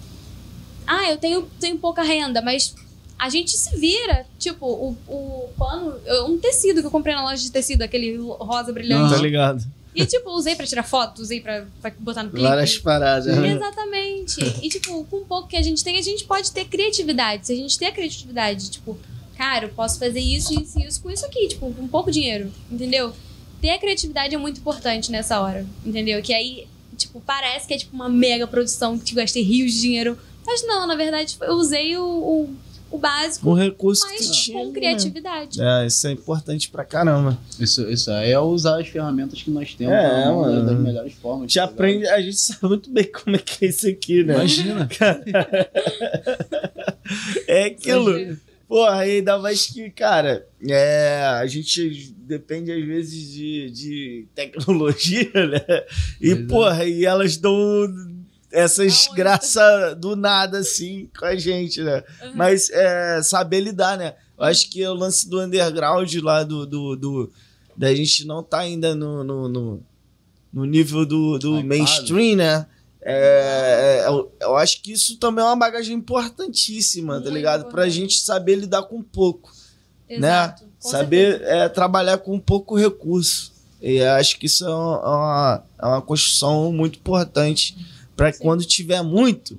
ah, eu tenho, tenho pouca renda, mas a gente se vira. Tipo, o, o pano, um tecido que eu comprei na loja de tecido, aquele rosa brilhante. Tá ligado? E, tipo, usei pra tirar foto, usei pra, pra botar no clipe. Várias paradas. né? Exatamente. E, tipo, com o pouco que a gente tem, a gente pode ter criatividade. Se a gente ter a criatividade, tipo, cara, eu posso fazer isso, isso e isso com isso aqui, tipo, com pouco dinheiro, entendeu? Ter a criatividade é muito importante nessa hora, entendeu? Que aí, tipo, parece que é tipo uma mega produção que te gastei rios de dinheiro. Mas não, na verdade, eu usei o, o, o básico, Um recurso que mas tu tinha. com né? criatividade. É, isso é importante pra caramba. Isso, isso aí é usar as ferramentas que nós temos É, né, mano. das melhores formas. Te aprende, a gente sabe muito bem como é que é isso aqui, né? Imagina. *laughs* É aquilo. Porra, ainda mais que, cara, é, a gente depende às vezes de, de tecnologia, né? E, Pois é. porra, e elas dão essas Aonde? graças do nada, assim, com a gente, né? Uhum. Mas é, saber lidar, né? Eu acho que é o lance do underground lá, do, do, do- da gente não tá ainda no, no, no, no nível do, do Hypado. mainstream, né? É, é, eu, eu acho que isso também é uma bagagem importantíssima, tá Muito ligado? Pra importante. gente saber lidar com pouco, Exato. com saber é, trabalhar com pouco recurso. E eu acho que isso é uma, é uma construção muito importante para quando tiver muito,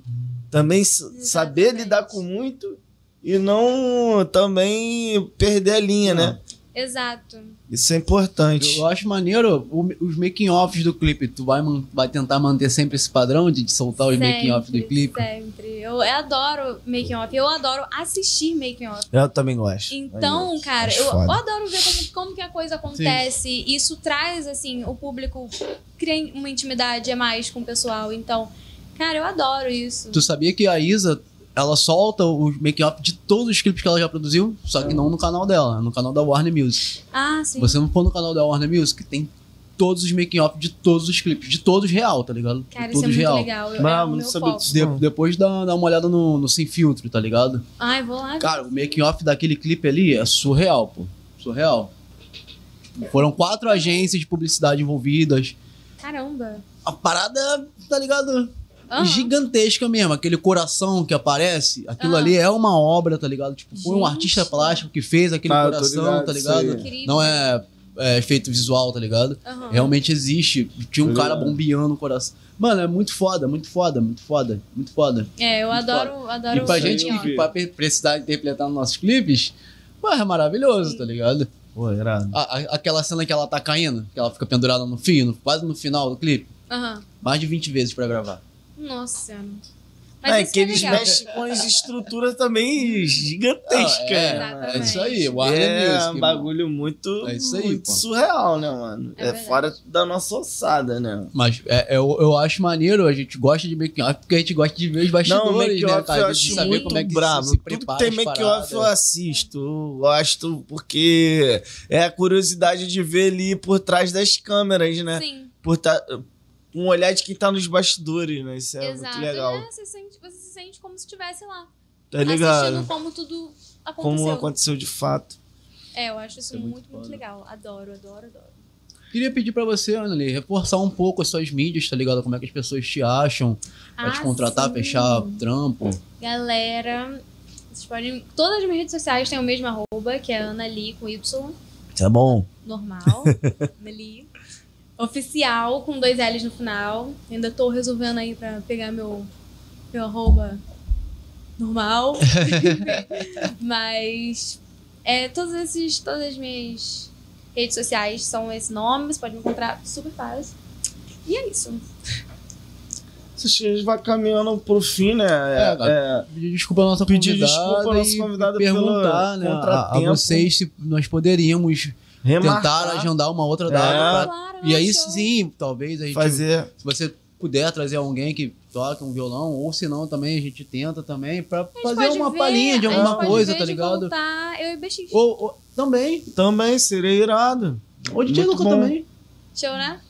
também s- saber Exatamente. lidar com muito e não também perder a linha, né? Exato. Isso é importante. Eu acho maneiro o- os making-offs do clipe. Tu vai, vai tentar manter sempre esse padrão de, de soltar os making-offs do clipe? Sempre. Eu, eu adoro making off. Eu adoro assistir making off. Eu também gosto. Então, cara, eu, eu adoro ver como, como que a coisa acontece. Isso traz, assim, o público cria uma intimidade a mais com o pessoal. Então, cara, eu adoro isso. Tu sabia que a Isa, ela solta os making-off de todos os clipes que ela já produziu, só que não no canal dela, no canal da Warner Music. Ah, sim. Se você não for no canal da Warner Music, tem todos os making-off de todos os clipes, de todos real, tá ligado? Cara, de isso é todos muito real. legal. Eu, é Bravo, o não sabia foco. disso. De- depois dá, dá uma olhada no, no Sem Filtro, tá ligado? Ai, vou lá. Cara, o making-off daquele clipe ali é surreal, pô. Surreal. Foram quatro agências de publicidade envolvidas. Caramba. A parada, tá ligado? Aham. Gigantesca mesmo. Aquele coração que aparece, aquilo Ah. ali é uma obra, tá ligado? Tipo, foi um artista plástico que fez aquele tô coração, ligado, tá ligado? Não é, é efeito visual, tá ligado? Aham. Realmente existe. Tinha um Tô cara bombeando o coração. Mano, é muito foda, muito foda, muito foda, muito foda. É, eu adoro, adoro E pra gente que pra precisar interpretar nos nossos clipes, pô, é maravilhoso, tá ligado? Pô, irado. A- a- aquela cena que ela tá caindo, que ela fica pendurada no fio, no- quase no final do clipe, Aham. mais de 20 vezes pra gravar. Nossa senhora. é Mas isso que é eles legal. mexem com as estruturas também gigantescas. Ah, é, é isso aí, Exatamente. Warner é Music. um mano. bagulho muito, É isso aí, muito surreal, né, mano? É É, fora da nossa ossada, né? Mas é, eu, eu acho maneiro, a gente gosta de making off porque a gente gosta de ver os bastidores, Não, né, make-off cara? eu De acho saber muito como é que brabo. se, se Tudo que tem make-off eu assisto. Eu gosto porque é a curiosidade de ver ali por trás das câmeras, né? Sim, Por tá, um olhar de quem tá nos bastidores, né? Isso é exato. muito legal. É, você, sente, você se sente como se estivesse lá. Tá ligado? Assistindo como tudo aconteceu. Como aconteceu de fato. É, eu acho isso Isso é muito muito, muito legal. Adoro, adoro, adoro. Queria pedir pra você, Anneli, reforçar um pouco as suas mídias, tá ligado? Como é que as pessoas te acham, pra te Ah, contratar, sim. fechar trampo. Galera, vocês podem. Todas as minhas redes sociais têm o mesmo arroba, que é Ana Lee com Y, Tá bom. normal. *laughs* Lee. Oficial, com dois L's no final. Ainda tô resolvendo aí pra pegar meu, meu arroba normal. *laughs* Mas é, todos esses, todas as minhas redes sociais são esse nome, você pode me encontrar super fácil. E é isso. A gente vai caminhando pro fim, né? É, É, Pedir desculpa à nossa Pedir convidada desculpa à nossa e convidada perguntar pelo né, a, a vocês se nós poderíamos remarcar, tentar agendar uma outra É. data. pra- Claro, E aí sim, talvez a gente fazer. se você puder trazer alguém que toque um violão, ou se não também a gente tenta também pra A gente fazer uma ver, palhinha de alguma pode coisa, ver tá de ligado? voltar, eu e BX. Ou, ou- também. Também seria irado. Ou DJ Muito Luca bom. também. Show, né?